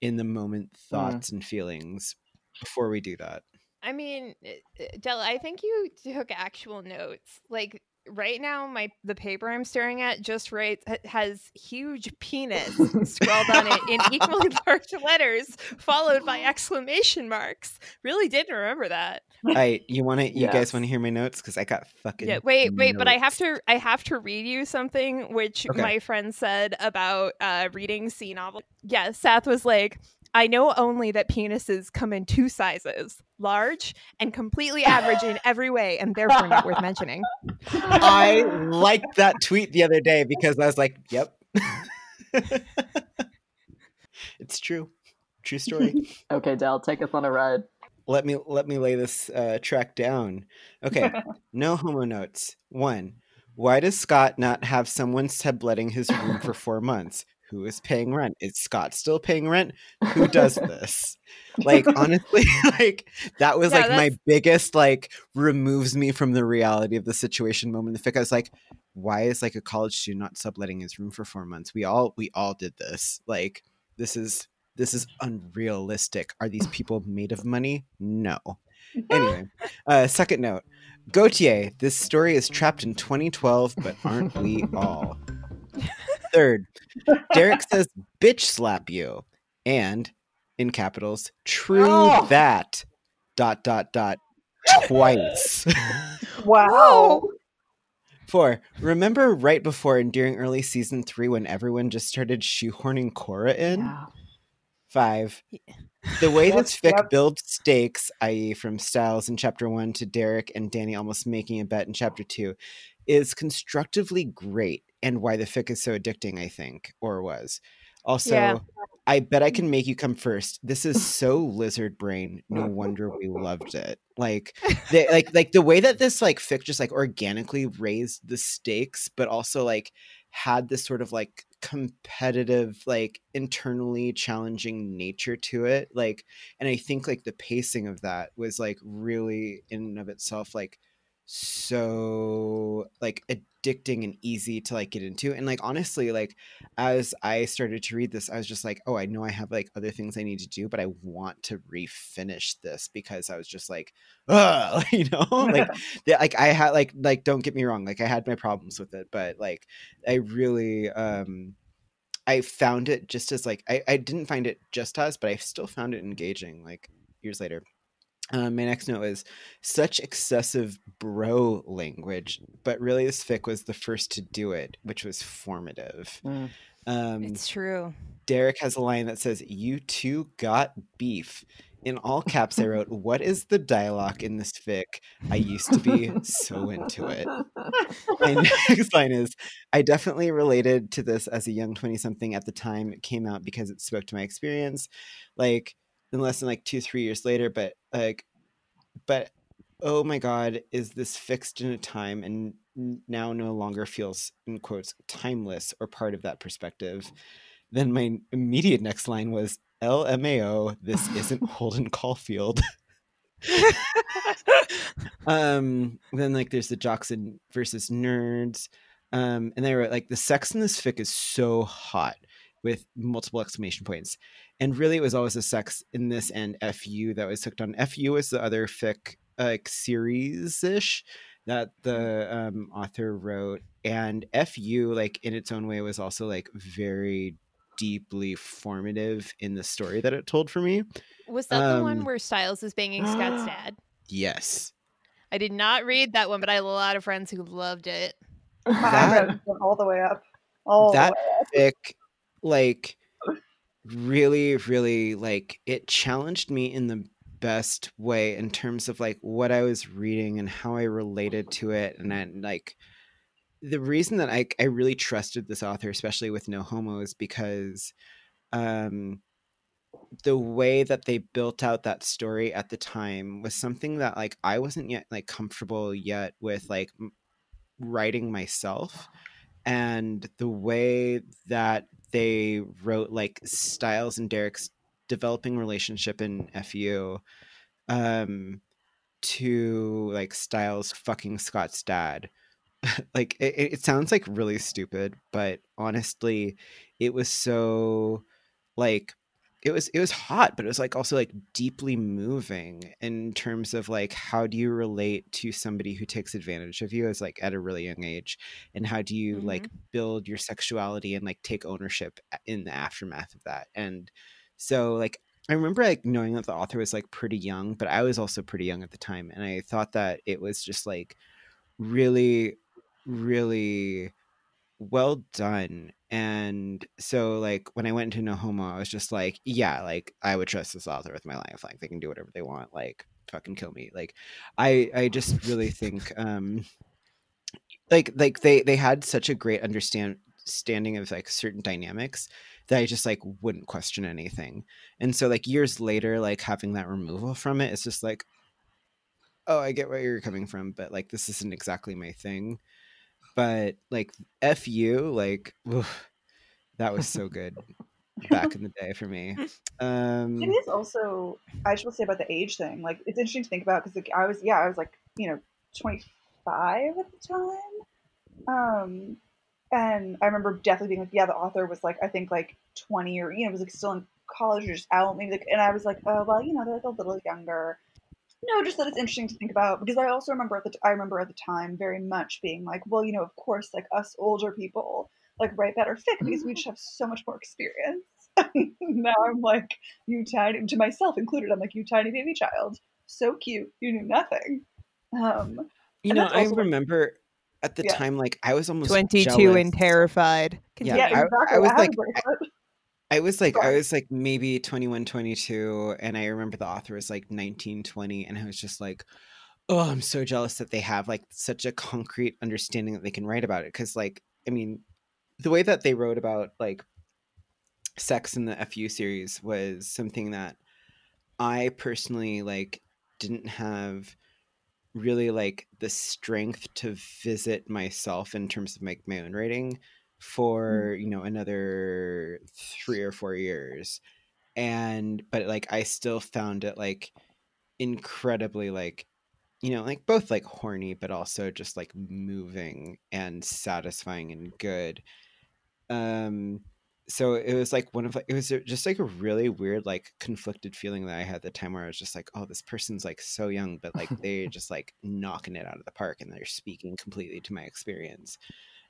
in the moment thoughts and feelings before we do that. I mean, uh, uh, Della, I think you took actual notes. Like right now, my the paper I'm staring at just writes ha- has huge penis scrawled on it in equally large letters, followed by exclamation marks. Really didn't remember that. I you want to you guys want to hear my notes cuz I got fucking Yeah, wait, wait, but I have to I have to read you something which Okay. my friend said about uh reading C novel. Yeah, Seth was like, I know only that penises come in two sizes, large and completely average in every way, and therefore not worth mentioning. I liked that tweet the other day because I was like, "Yep." it's true. True story. okay, Dal, take us on a ride. let me let me lay this uh, track down. Okay, no homo notes. One, why does Scott not have someone subletting his room for four months? Who is paying rent? Is Scott still paying rent? Who does this? Like honestly, like that was Yeah, like my biggest like removes me from the reality of the situation moment. The fic I was like, why is like a college student not subletting his room for four months? We all we all did this. Like this is this is unrealistic. Are these people made of money? No. Anyway, uh, second note. Gautier, this story is trapped in 2012, but aren't we all? Third, Derek says, bitch slap you. And, in capitals, true Oh. that, dot, dot, dot, twice. wow. Four, remember right before and during early season three when everyone just started shoehorning Cora in? Yeah. Five, the way Yep, this fic yep. builds stakes, i.e., from Stiles in chapter one to Derek and Danny almost making a bet in chapter two, is constructively great and why the fic is so addicting, I think, or was. Also, Yeah. I bet I mm-hmm. can make you come first. This is so lizard brain. No wonder we loved it. Like, the, like, like the way that this like fic just like organically raised the stakes, but also like had this sort of like competitive, like internally challenging nature to it. Like, and I think like the pacing of that was like really in and of itself like so like addicting and easy to like get into and like honestly like as i started to read this i was just like oh i know i have like other things i need to do but i want to refinish this because i was just like Ugh, you know? Like yeah, like i had like like don't get me wrong like i had my problems with it but like i really um i found it just as like i, I didn't find it just as but i still found it engaging like years later um, my next note is such excessive bro language, but really this fic was the first to do it, which was formative. Mm. Um, It's true. Derek has a line that says, "You two got beef." In all caps, I wrote, "What is the dialogue in this fic? I used to be so into it." My next line is, "I definitely related to this as a young twenty-something at the time it came out because it spoke to my experience, like." In less than like two three years later but like but oh my god is this fixed in a time and now no longer feels in quotes timeless or part of that perspective? Then my immediate next line was lmao this isn't holden caulfield. Um then like there's the jocks and versus nerds um and they were like the sex in this fic is so hot with multiple exclamation points and really it was always the sex in this and fu that was hooked on fu was the other fic like series ish that the um, author wrote and fu like in its own way was also like very deeply formative in the story that it told for me Was that the one Um, where Stiles is banging Scott's dad? yes I did not read that one, but I had a lot of friends who loved it. That- went all the way up. All that the way up. fic like really really like it challenged me in the best way in terms of like what i was reading and how i related to it and then like the reason that I, I really trusted this author especially with no homo is because um the way that they built out that story at the time was something that like i wasn't yet like comfortable yet with like writing myself and the way that they wrote like Stiles and Derek's developing relationship in FU um to like Stiles fucking Scott's dad. like it, it sounds like really stupid, but honestly, it was so like it was it was hot but it was like also like deeply moving in terms of like how do you relate to somebody who takes advantage of you as like at a really young age? And how do you like mm-hmm. build your sexuality and like take ownership in the aftermath of that? And so like i remember like knowing that the author was like pretty young but i was also pretty young at the time and i thought that it was just like really really well done and so like when i went into no homo i was just like yeah like i would trust this author with my life like they can do whatever they want like fucking kill me like i i just really think um like like they they had such a great understand standing of like certain dynamics that i just like wouldn't question anything and so like years later like having that removal from it it's just like oh i get where you're coming from but like this isn't exactly my thing but like fu like oof, that was so good back in the day for me um It is also. I just will say about the age thing. Like, it's interesting to think about because like, I was, yeah, I was like, you know, twenty five at the time, um, and I remember definitely being like, yeah, the author was like, I think like twenty or you know, was like still in college or just out, maybe like, and I was like, oh well, you know, they're like a little younger. No, just that it's interesting to think about because I also remember at the t- I remember at the time very much being like, well, you know, of course, like us older people like write better fic because we just have so much more experience. now I'm like, you tiny to myself included. I'm like, you tiny baby child, so cute. You knew nothing. Um, you know i also, like- remember at the Yeah. time like i was almost 22 jealous. and terrified. Yeah, yeah, I- exactly. I was had like- bracelet. I was like, I was like maybe 21, 22, and I remember the author was like 19, 20, and I was just like, oh, I'm so jealous that they have like such a concrete understanding that they can write about it. Cause like, I mean, the way that they wrote about like sex in the FU series was something that I personally like didn't have really like the strength to visit myself in terms of like my own writing for you know another three or four years and but like i still found it like incredibly like you know like both like horny but also just like moving and satisfying and good. Um so it was like one of like it was just like a really weird like conflicted feeling that i had at the time where i was just like oh this person's like so young but like they're just like knocking it out of the park and they're speaking completely to my experience.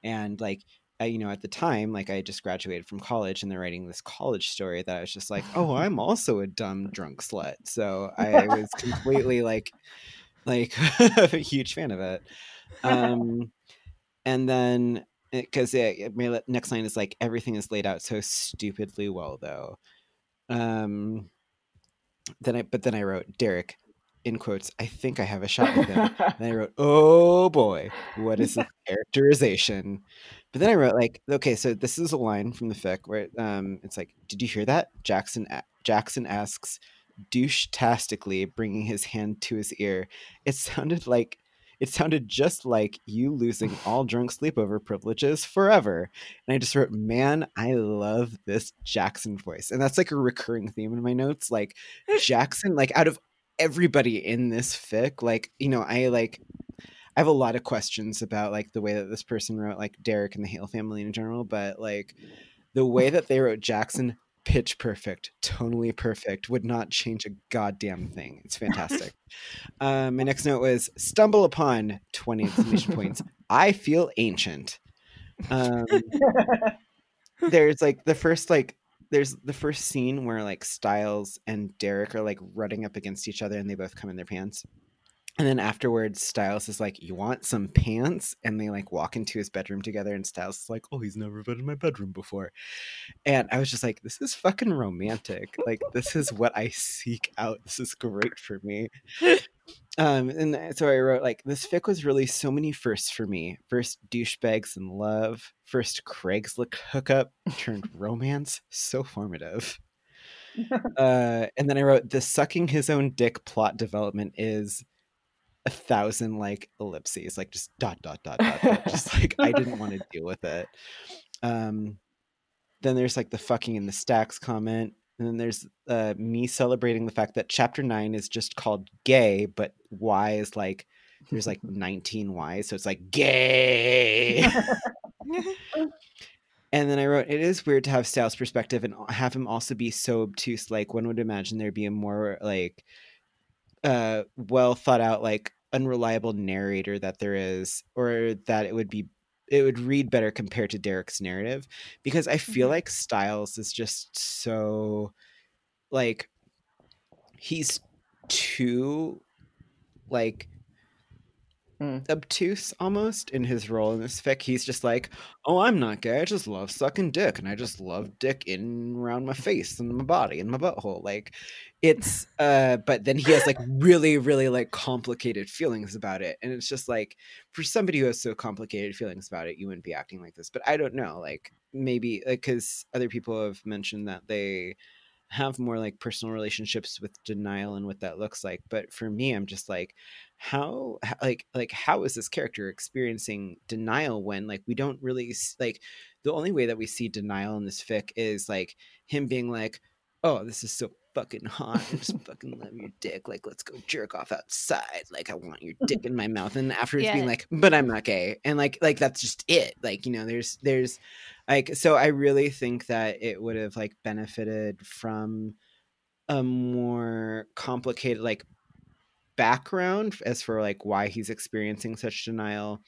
And like you know at the time like i just graduated from college and they're writing this college story that i was just like oh i'm also a dumb drunk slut. So i was completely like like a huge fan of it. Um and then because my next line is like everything is laid out so stupidly well though. Um then i but then i wrote derek in quotes i think i have a shot with him. And I wrote, "Oh boy, what is the characterization?" But then I wrote like, "Okay, so this is a line from the fic where um, it's like, did you hear that?" Jackson a- Jackson asks, douche-tastically, bringing his hand to his ear. It sounded like It sounded just like you losing all drunk sleepover privileges forever. And I just wrote, man, I love this Jackson voice. And that's like a recurring theme in my notes. Like Jackson, like out of everybody in this fic, like, you know, I like I have a lot of questions about like the way that this person wrote like Derek and the Hale family in general, but like the way that they wrote Jackson, pitch perfect, tonally perfect, would not change a goddamn thing. It's fantastic. um, my next note was stumble upon 20 exclamation points. I feel ancient. Um, there's like the first like there's the first scene where like Stiles and Derek are like running up against each other and they both come in their pants. And then afterwards, Stiles is like, "You want some pants?" And they like walk into his bedroom together, and Stiles is like, "Oh, he's never been in my bedroom before." And I was just like, "This is fucking romantic. Like, this is what I seek out. This is great for me." Um, and so I wrote like, "This fic was really so many firsts for me. First douchebags in love. First Craigslist hookup turned romance. So formative." uh, and then I wrote, "The sucking his own dick plot development is." A thousand like ellipses, like just dot dot dot dot, dot just like I didn't want to deal with it. Um, then there's like the fucking in the stacks comment, and then there's uh, me celebrating the fact that chapter nine is just called gay, but Y is like there's like 19 Y's, so it's like gay. and then I wrote, it is weird to have Stiles' perspective and have him also be so obtuse. Like one would imagine there'd be a more like uh well thought out like unreliable narrator that there is or that it would be it would read better compared to Derek's narrative because I feel mm-hmm. like Stiles is just so like he's too like mm. obtuse almost in his role in this fic. He's just like, oh, I'm not gay. I just love sucking dick, and I just love dick in around my face and my body and my butthole. Like, it's uh but then he has like really really like complicated feelings about it and it's just like for somebody who has so complicated feelings about it you wouldn't be acting like this but i don't know like maybe like because other people have mentioned that they have more like personal relationships with denial and what that looks like but for me i'm just like how like like how is this character experiencing denial when like we don't really like the only way that we see denial in this fic is like him being like oh this is so fucking hot. I just fucking love your dick. Like, let's go jerk off outside. Like, I want your dick in my mouth. And afterwards yeah. being like, but I'm not gay. And like, like that's just it. Like, you know, there's, there's like, so I really think that it would have like benefited from a more complicated like background as for like why he's experiencing such denial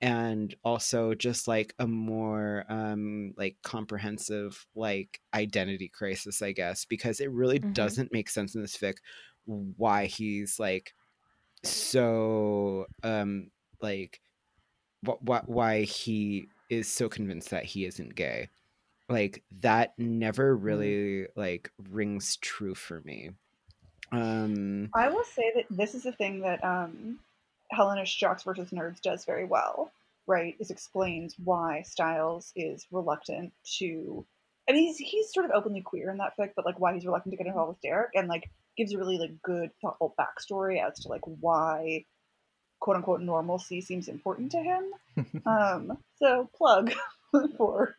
and also just like a more um like comprehensive like identity crisis i guess because it really mm-hmm. doesn't make sense in this fic why he's like so um like what what why he is so convinced that he isn't gay like that never mm. really like rings true for me um i will say that this is a thing that um Hellenish Jocks versus Nerds does very well, right? Is explains why Stiles is reluctant to. I mean, he's he's sort of openly queer in that fic, but like why he's reluctant to get involved with Derek, and like gives a really like good thoughtful backstory as to like why quote unquote normalcy seems important to him. um, so plug for.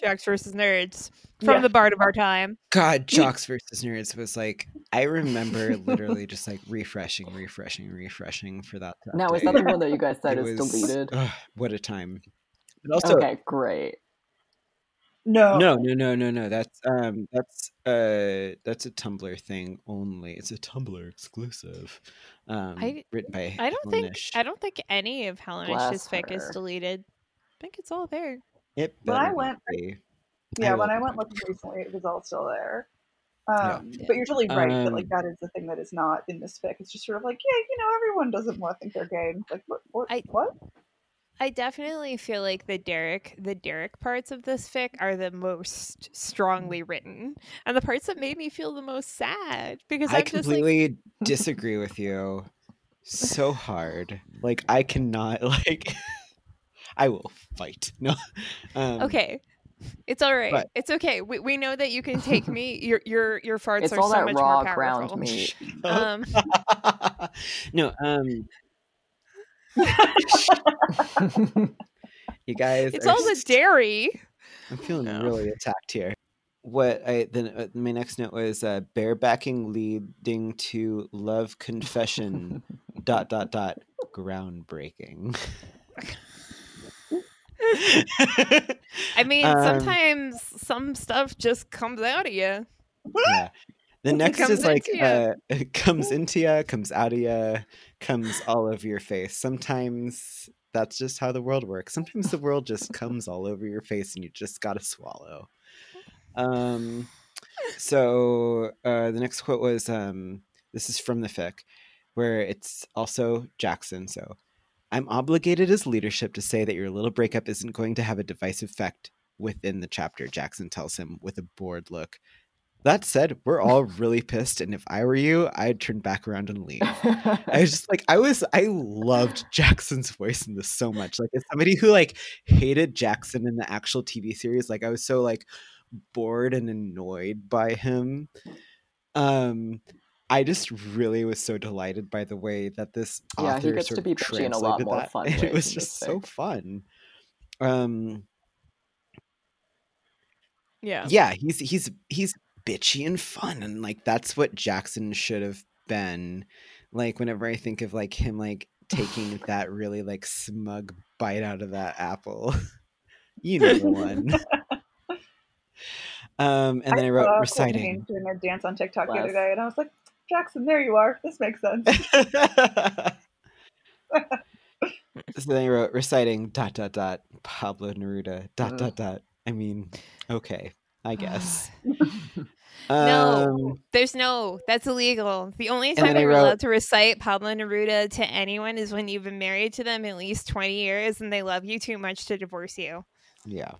Jocks versus Nerds from yeah. the Bard of our time. God, Jocks versus Nerds was like I remember literally just like refreshing, refreshing, refreshing for that. that now day. is that the one that you guys said it is was, deleted? what a time! But also, okay, great. No, no, no, no, no, no. That's um, that's uh, that's a Tumblr thing only. It's a Tumblr exclusive. Um, I, written by. I don't think. I don't think any of Helenish's fic is deleted. I think it's all there. It when I went, be. yeah, I when I went looking recently, it was all still there. Um, yeah. But you're totally right um, that like um that is the thing that is not in this fic. It's just sort of like, yeah, you know, everyone doesn't want to think they're gay. like, what? What? I, what? I definitely feel like the Derek, the Derek parts of this fic are the most strongly written, and the parts that made me feel the most sad because I I'm completely like... disagree with you so hard. Like I cannot like. I will fight. No. Um, okay. It's all right. But, it's okay. We, we know that you can take me. Your your your farts it's are all so that much raw more powerful. ground meat. um, no, um, you guys, It's are all the dairy. I'm feeling Yeah. really attacked here. What I then uh, my next note was uh, barebacking leading to love confession dot dot dot groundbreaking. I mean, Um, sometimes some stuff just comes out of you. yeah. The next is like uh, it comes into you, comes out of you, comes all over your face. Sometimes that's just how the world works. Sometimes the world just comes all over your face, and you just gotta swallow. Um, so uh, the next quote was um, this is from the fic, where it's also Jackson. So I'm obligated as leadership to say that your little breakup isn't going to have a divisive effect within the chapter. Jackson tells him with a bored look. That said, we're all really pissed, and if I were you, I'd turn back around and leave. I was just like, I was, I loved Jackson's voice in this so much. Like, as somebody who like hated Jackson in the actual TV series, like I was so like bored and annoyed by him. Um, I just really was so delighted by the way that this Yeah, author he gets sort to of be bitchy in a lot translated more that, fun and it was just so fic. fun. Um, Yeah. yeah he's he's he's bitchy and fun and like that's what jackson should have been like whenever i think of like him like taking that really like smug bite out of that apple you know the one um and then i, wrote saw reciting doing a dance on TikTok the other day, and I was like, Jackson, there you are. This makes sense. so then i wrote reciting dot dot dot pablo neruda dot Mm. dot dot i mean okay i guess No. um There's no, that's illegal. The only time you're wrote- allowed to recite Pablo Neruda to anyone is when you've been married to them at least 20 years and they love you too much to divorce you. Yeah.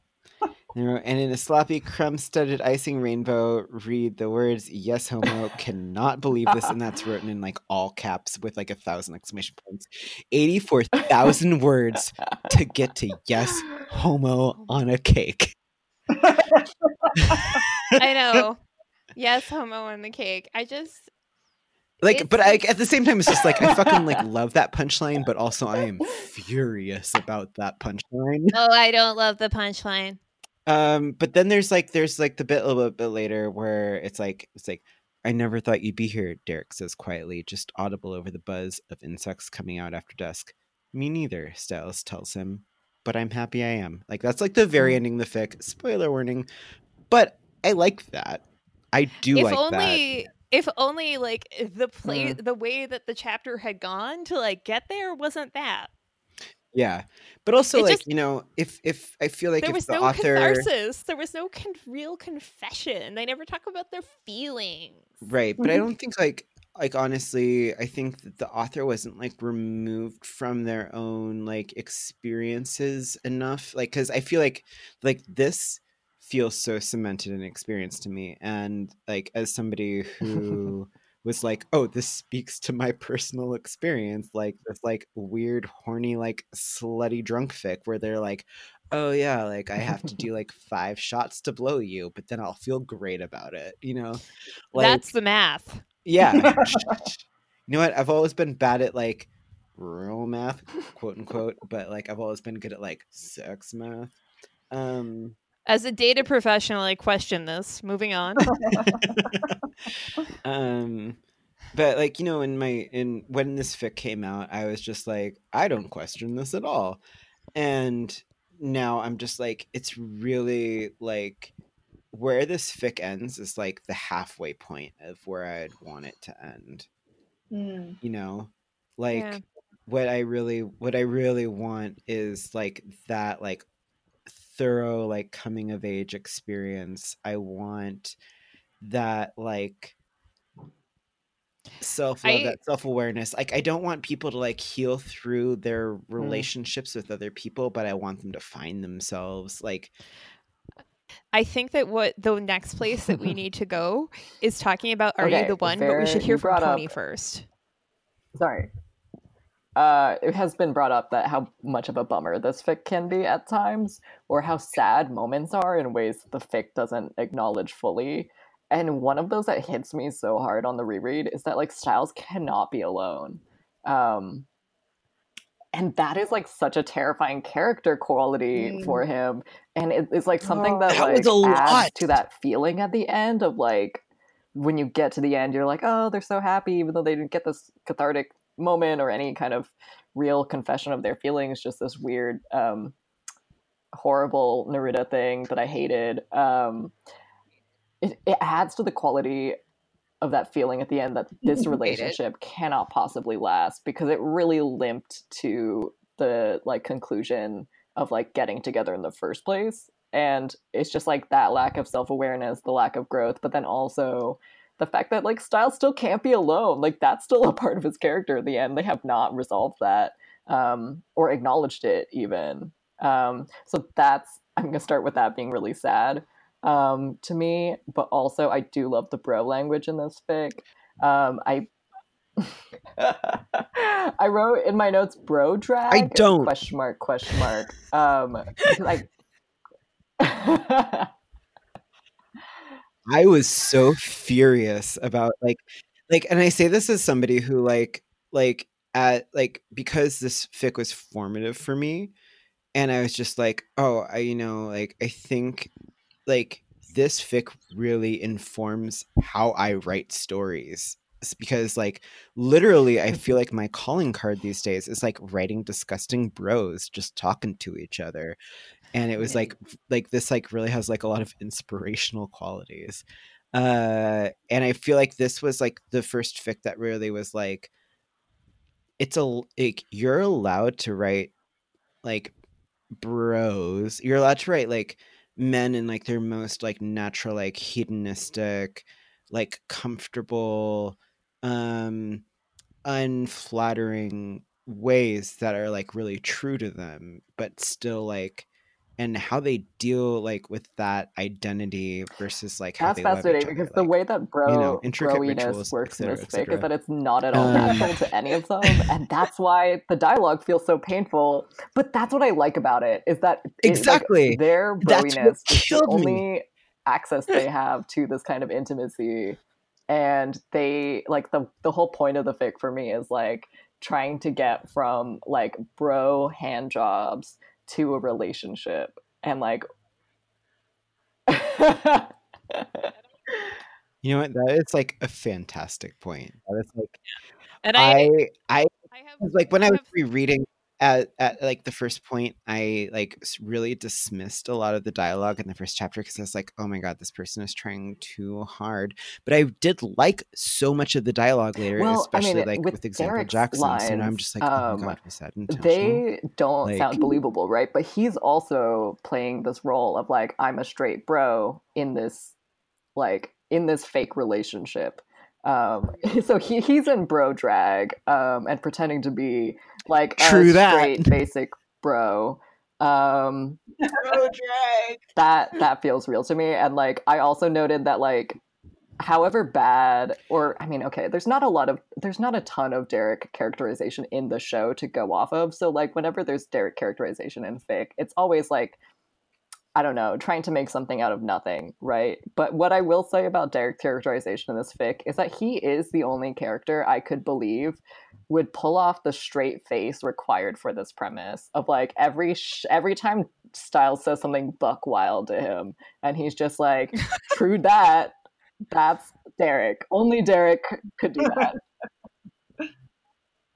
And wrote, and in a sloppy, crumb studded icing rainbow, read the words, yes, homo, cannot believe this. And that's written in like all caps with like a thousand exclamation points. 84,000 words to get to yes, homo on a cake. I know. yes, homo on the cake. I just, Like, but I, at the same time, it's just like, I fucking like love that punchline, but also I am furious about that punchline. oh, I don't love the punchline. Um, but then there's like there's like the bit a little bit later where it's like it's like I never thought you'd be here, Derek says quietly, just audible over the buzz of insects coming out after dusk. Me neither, Stiles tells him, but I'm happy I am. Like that's like the very ending of the fic. Spoiler warning. But I like that. I do if like only if only like the play Mm. the way that the chapter had gone to like get there wasn't that. that. Yeah. But also It like, just- you know, if if I feel like there if was the no author catharsis. There was no con- real confession. They never talk about their feelings. Right, but I don't think like like honestly, I think that the author wasn't like removed from their own like experiences enough. Like cuz I feel like like this feels so cemented an experience to me and like as somebody who was like, "Oh, this speaks to my personal experience." Like this like weird horny like slutty drunk fic where they're like, "Oh yeah, like I have to do like 5 shots to blow you, but then I'll feel great about it." You know? Like That's the math. Yeah. you know what? I've always been bad at like real math, quote unquote, but like I've always been good at like sex math. Um As a data professional, I question this. Moving on. um but like you know in my in when this fic came out i was just like i don't question this at all and now i'm just like it's really like where this fic ends is like the halfway point of where i'd want it to end. Mm. you know? Like Yeah. what i really what i really want is like that like thorough like coming of age experience. I want that like self love that self awareness like i don't want people to like heal through their relationships with other people but i want them to find themselves. Like I think that what the next place that we need to go is talking about Are Okay, You the One? But we should hear from Tony up- first. Sorry. Uh, it has been brought up that how much of a bummer this fic can be at times, or how sad moments are in ways that the fic doesn't acknowledge fully. And one of those that hits me so hard on the reread is that like Stiles cannot be alone. Um, and that is like such a terrifying character quality Mm. for him and it, it's like something Oh, that, that like a adds lot. to that feeling at the end of like when you get to the end you're like oh they're so happy even though they didn't get this cathartic moment or any kind of real confession of their feelings just this weird um horrible Neruda thing that I hated um it, it adds to the quality of that feeling at the end that this relationship cannot possibly last because it really limped to the like conclusion of like getting together in the first place. And it's just like that lack of self-awareness the lack of growth but then also the fact that like Stiles still can't be alone. Like that's still a part of his character at the end. They have not resolved that um or acknowledged it even. Um so that's i'm gonna start with that being really sad um to me but also i do love the bro language in this fic um i I wrote in my notes bro drag. I don't. question mark question mark. Um, like I was so furious about like like and I say this as somebody who like like at like because this fic was formative for me and I was just like, oh, I you know, like I think like this fic really informs how I write stories. It's because like literally I feel like my calling card these days is like writing disgusting bros just talking to each other. And it was like like this like really has like a lot of inspirational qualities. Uh and I feel like this was like the first fic that really was like it's a like you're allowed to write like bros. You're allowed to write like men in like their most like natural like hedonistic like comfortable um unflattering ways that are like really true to them but still like and how they deal like with that identity versus like how that's they love each fascinating other, because the way that bro you know, intricate rituals, works in this fic is that it's not at all Um, natural to any of them, and that's why the dialogue feels so painful. But that's what I like about it is that it, like, Exactly. their That's what broiness is the me. only access they have to this kind of intimacy, and they like the the whole point of the fic for me is like trying to get from like bro hand jobs to a relationship and like you know what? That is like a fantastic point. That is like And I, i i I have was like when I I was have- rereading at, at like the first point, I like really dismissed a lot of the dialogue in the first chapter because I was like, oh my god, this person is trying too hard. But I did like so much of the dialogue later, Well, I especially mean, like with with, example Derek's Jackson. so now I'm just like, oh um, my god, was that intentional? they don't Like- sound believable, right? But he's also playing this role of like I'm a straight bro in this like in this fake relationship. Um so he he's in bro drag um and pretending to be like True a that. straight basic bro. Um bro drag. that that feels real to me and like I also noted that like however bad or i mean okay there's not a lot of there's not a ton of derek characterization in the show to go off of so like whenever there's derek characterization in fic it's always like i don't know trying to make something out of nothing right but what i will say about derek's characterization in this fic is that he is the only character i could believe would pull off the straight face required for this premise of like every sh- every time stiles says something buck wild to him and he's just like true that that's Derek. Only Derek could do that.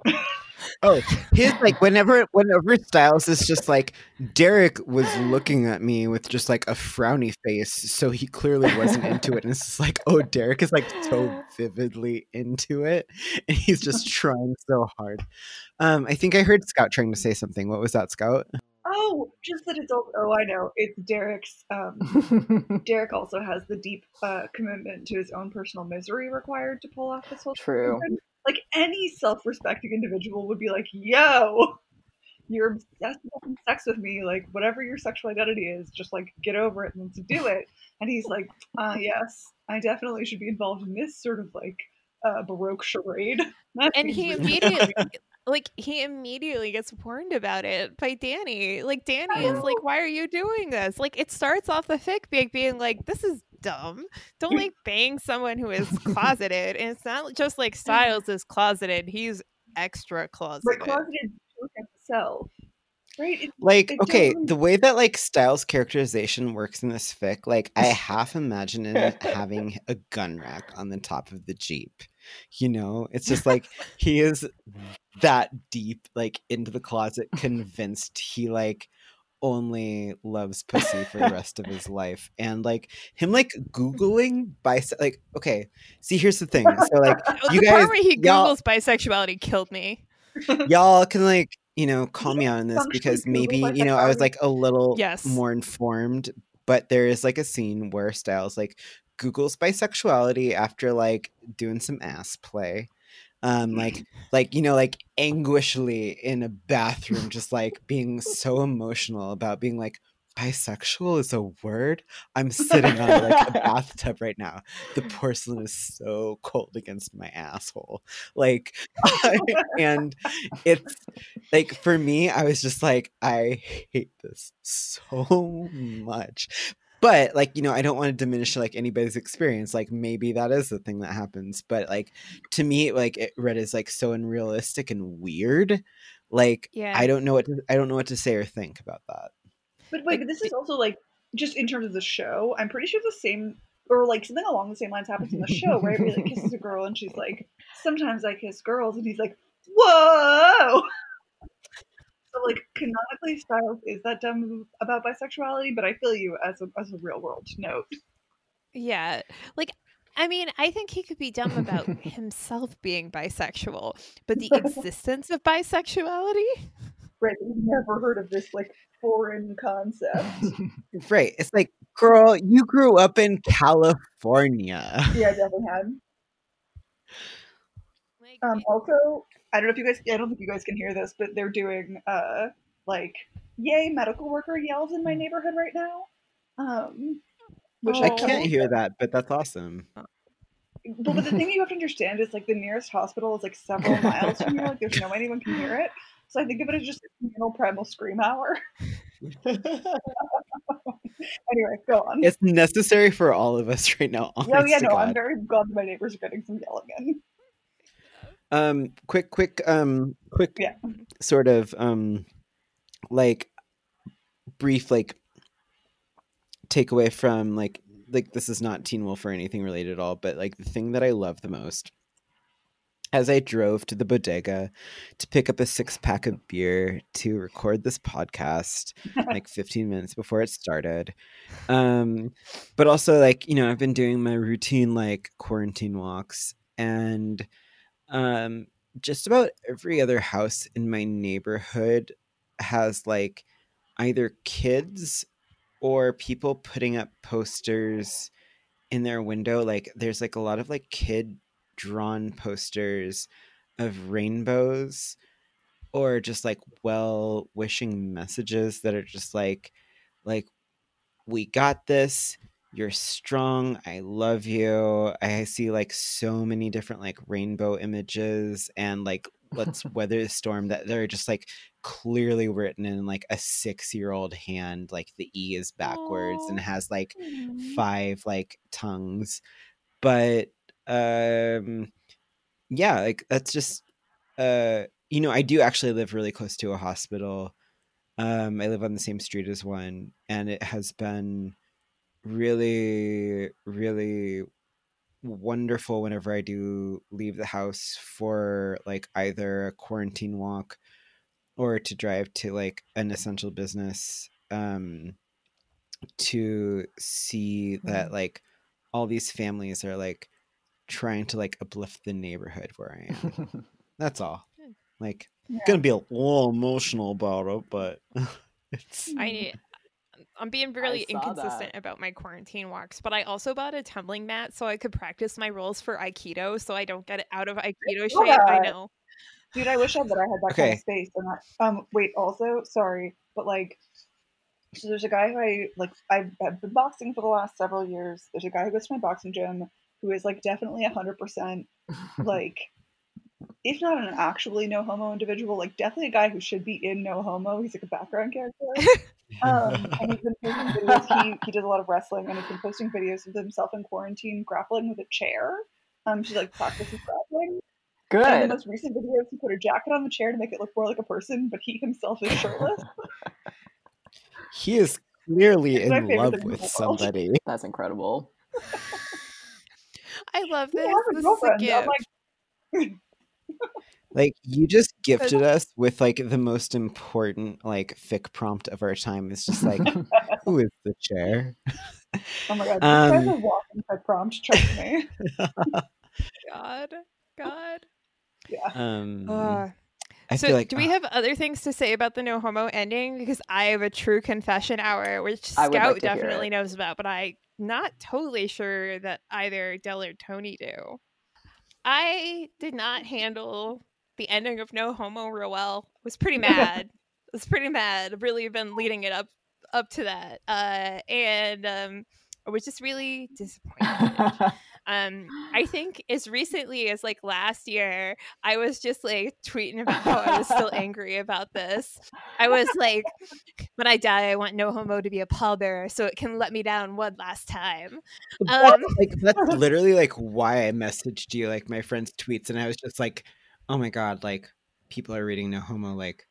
Oh, his like whenever whenever Stiles is just like Derek was looking at me with just like a frowny face, so he clearly wasn't into it. And it's just like, oh, Derek is like so vividly into it, and he's just trying so hard. Um, I think I heard Scout trying to say something. What was that, Scout? Oh, just that it's all. Oh, I know. It's Derek's. Um, Derek also has the deep uh, commitment to his own personal misery required to pull off this whole. True. Like any self-respecting individual would be like, "Yo, you're obsessed with sex with me. Like whatever your sexual identity is, just like get over it and do it." And he's like, "Ah, yes, I definitely should be involved in this sort of like uh, baroque charade." That and he really immediately like he immediately gets warned about it by Danny. Like Danny is like, "Why are you doing this?" Like it starts off the fic being being like, "This is dumb. Don't like bang someone who is closeted." and it's not just like Stiles is closeted; he's extra Right, closeted. closeted to. Right? It, like it okay doesn't- the way that like stiles characterization works in this fic like i half imagine it having a gun rack on the top of the jeep you know it's just like he is that deep like into the closet convinced he like only loves pussy for the rest of his life and like him like googling by like okay see here's the thing so like Oh, you the guys part where he googles bisexuality killed me. y'all can like you know call me out on this because maybe you know i was like a little Yes. more informed but there is like a scene where stiles like googles bisexuality after like doing some ass play um like like you know like anguishly in a bathroom just like being so emotional about being like bisexual is a word? I'm sitting on like a bathtub right now. The porcelain is so cold against my asshole. Like and it's like for me i was just like i hate this so much but like you know i don't want to diminish like anybody's experience like maybe that is the thing that happens but like to me like it read as like so unrealistic and weird like Yeah. i don't know what to, i don't know what to say or think about that But wait, but this is also like just in terms of the show. I'm pretty sure the same or like something along the same lines happens in the show where he like kisses a girl and she's like, "Sometimes I kiss girls," and he's like, "Whoa." So like canonically, Stiles is that dumb about bisexuality, but I feel you as a as a real world note. Yeah. Like I mean, I think he could be dumb about himself being bisexual, but the existence of bisexuality? Right? We've never heard of this like foreign concept. right it's like girl you grew up in california yeah, I definitely had. Like Um, also, I don't know if you guys, I don't think you guys can hear this, but they're doing, uh, like, yay, medical worker yells in my neighborhood right now. Um, which i Oh. can't hear that but that's awesome Well, but the thing you have to understand is, like, the nearest hospital is, like, several miles from here. Like, there's no way anyone can hear it. So I think of it as just a communal primal scream hour. anyway, go on. it's necessary for all of us right now oh, yeah, honest to no, I'm very glad my neighbors are getting some yelling in. Um quick quick um quick Yeah. sort of um like brief like takeaway from like like this is not teen wolf or anything related at all but like the thing that i love the most as i drove to the bodega to pick up a six pack of beer to record this podcast like 15 minutes before it started um but also like you know i've been doing my routine like quarantine walks and um just about every other house in my neighborhood has like either kids or people putting up posters in their window like there's like a lot of like kid drawn posters of rainbows or just like well wishing messages that are just like like we got this you're strong i love you. I see like so many different like rainbow images and like let's weather the storm that they're just like clearly written in like a six year old hand like the e is backwards and has like five like tongues. But um yeah like that's just uh you know i do actually live really close to a hospital. Um i live on the same street as one and it has been really really wonderful whenever i do leave the house for like either a quarantine walk or to drive to like an essential business um to see that like all these families are like trying to like uplift the neighborhood where I am. That's all. Like Yeah. gonna be a little emotional about it, but it's I I'm being really inconsistent that. about my quarantine walks, but I also bought a tumbling mat so I could practice my rolls for Aikido so I don't get out of Aikido saw shape. I know. Dude, I wish I that I had that kind of space. And I, um, wait, also, sorry, but like, so there's a guy who I like. I've, I've been boxing for the last several years. There's a guy who goes to my boxing gym who is like definitely hundred percent like, if not an actually no homo individual, like definitely a guy who should be in no homo. He's like a background character. Um, and he's been posting videos. He he does a lot of wrestling, and he's been posting videos of himself in quarantine grappling with a chair. Um, to like practice his grappling. And in Good. the most recent videos, he put a jacket on the chair to make it look more like a person, but he himself is shirtless. He is clearly It's in love in with somebody. That's incredible. I love this. has a This is a girlfriend. I'm gift. Like, Like you just gifted us with like the most important like fic prompt of our time. It's just like, who is the chair? oh my god, these guys Um, are walking tech prompt. Trust me. God, God. Yeah. Um, Uh, I so, feel like do we ah, have other things to say about the no homo ending? Because I have a true confession hour, which I would like Scout definitely knows about, but I'm not totally sure that either Del or Tony do. I did not handle the ending of No Homo real well. Was pretty mad. It was pretty mad. Really been leading it up up to that, uh, and um, I was just really disappointed. um i think as recently as like last year i was just like tweeting about how i was still angry about this i was like when i die i want no homo to be a pallbearer so it can let me down one last time That's, um, like that's literally like why I messaged you like my friend's tweets and I was just like, oh my god, like people are reading no homo. Like,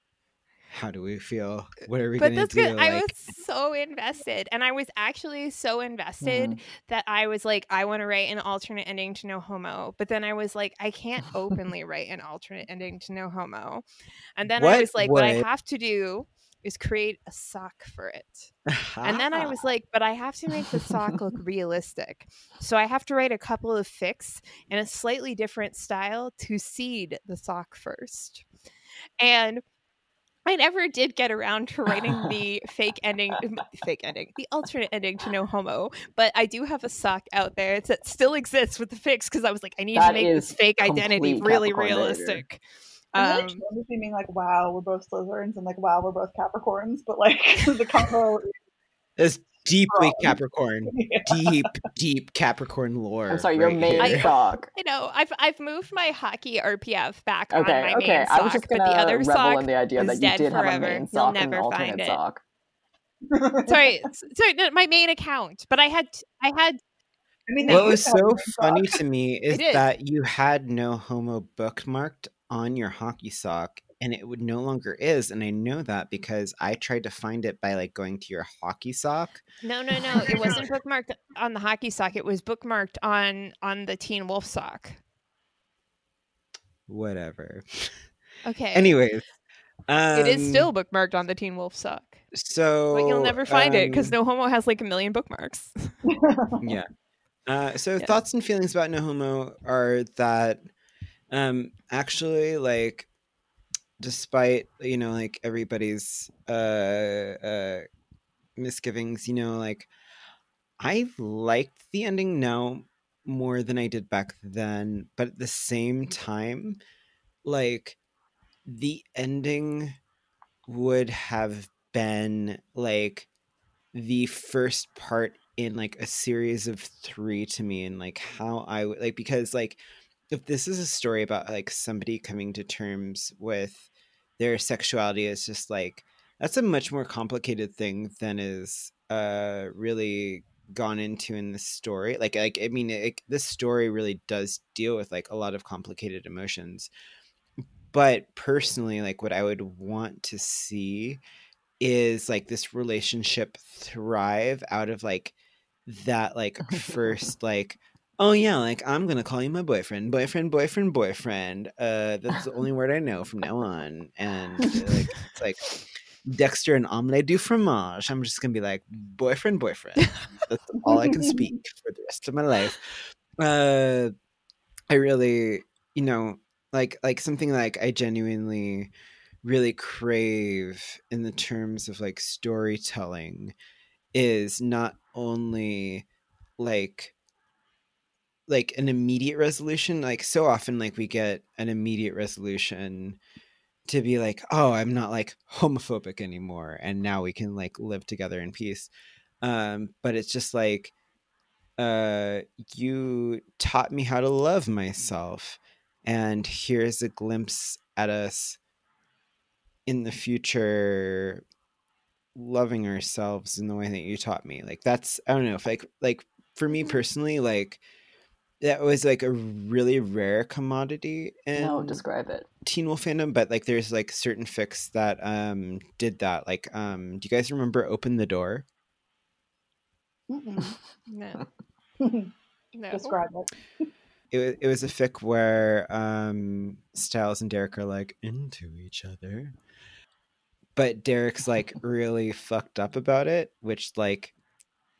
how do we feel? What are we but gonna that's do? good i was so invested and i was actually so invested Mhm. that i was like i want to write an alternate ending to no homo but then i was like i can't openly write an alternate ending to no homo and then i was like what i have to do is create a sock for it And then I was like, but I have to make the sock look realistic. So I have to write a couple of fics in a slightly different style to seed the sock first. And I never did get around to writing the fake ending, fake ending, the alternate ending to No Homo. But I do have a sock out there that still exists with the fics because I was like, I need That to make this fake identity really realistic. Um, torn between being like, wow, we're both Slytherins, and like, wow, we're both Capricorns, but like the combo. is deeply Wrong. Capricorn, yeah. deep, deep Capricorn lore. I'm sorry, your right main here. sock. I know I've I've moved my hockey RPF back on Okay, my okay. main sock, I was just but gonna the other revel sock in the idea is that you dead did have a main You'll sock and an never find alternate it. sock. sorry, sorry, no, my main account. But I had I had I mean, What was so funny to me is did. that you had no homo bookmarked on your hockey sock and it would no longer is and i know that because i tried to find it by like going to your hockey sock no no no. It wasn't bookmarked on the hockey sock. It was bookmarked on on the Teen Wolf sock. whatever Okay. anyways um, it is still bookmarked on the Teen Wolf sock, so but you'll never find it because um, No Homo has like a million bookmarks. yeah uh, so Yeah. thoughts and feelings about no homo are that um actually like despite you know like everybody's uh uh misgivings you know like i liked the ending now more than i did back then but at the same time like the ending would have been like the first part in like a series of three to me and like how i would like because like if this is a story about like somebody coming to terms with their sexuality it's just like that's a much more complicated thing than is uh really gone into in the story like like i mean it, this story really does deal with like a lot of complicated emotions. But personally like what i would want to see is like this relationship thrive out of like that like first like oh yeah like i'm gonna call you my boyfriend boyfriend boyfriend boyfriend uh that's the only word i know from now on and uh, like it's like dexter and omelette du fromage. I'm just gonna be like boyfriend boyfriend. That's all i can speak for the rest of my life. Uh i really you know like like something like i genuinely really crave in the terms of like storytelling is not only like like an immediate resolution like so often like we get an immediate resolution to be like oh i'm not like homophobic anymore and now we can like live together in peace. Um but it's just like uh you taught me how to love myself and here's a glimpse at us in the future loving ourselves in the way that you taught me. Like that's i don't know if like like for me personally like that was like a really rare commodity in No, describe it. Teen Wolf fandom, but like there's like certain fics that um did that. Like um do you guys remember Open the Door? Mm-mm. No. No. Describe it. It was it was a fic where um Stiles and Derek are like into each other. But Derek's like really fucked up about it, which like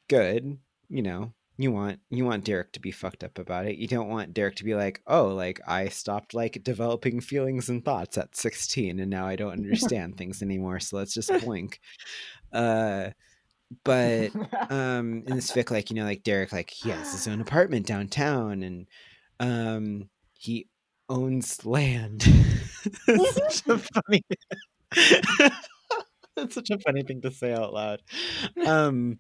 good, you know. You want you want Derek to be fucked up about it. You don't want Derek to be like, "Oh, like I stopped like developing feelings and thoughts at 16 and now I don't understand things anymore, so let's just blink." Uh but um in this fic like you know like derek like he has his own apartment downtown and um he owns land It's such a funny that's such a funny thing to say out loud um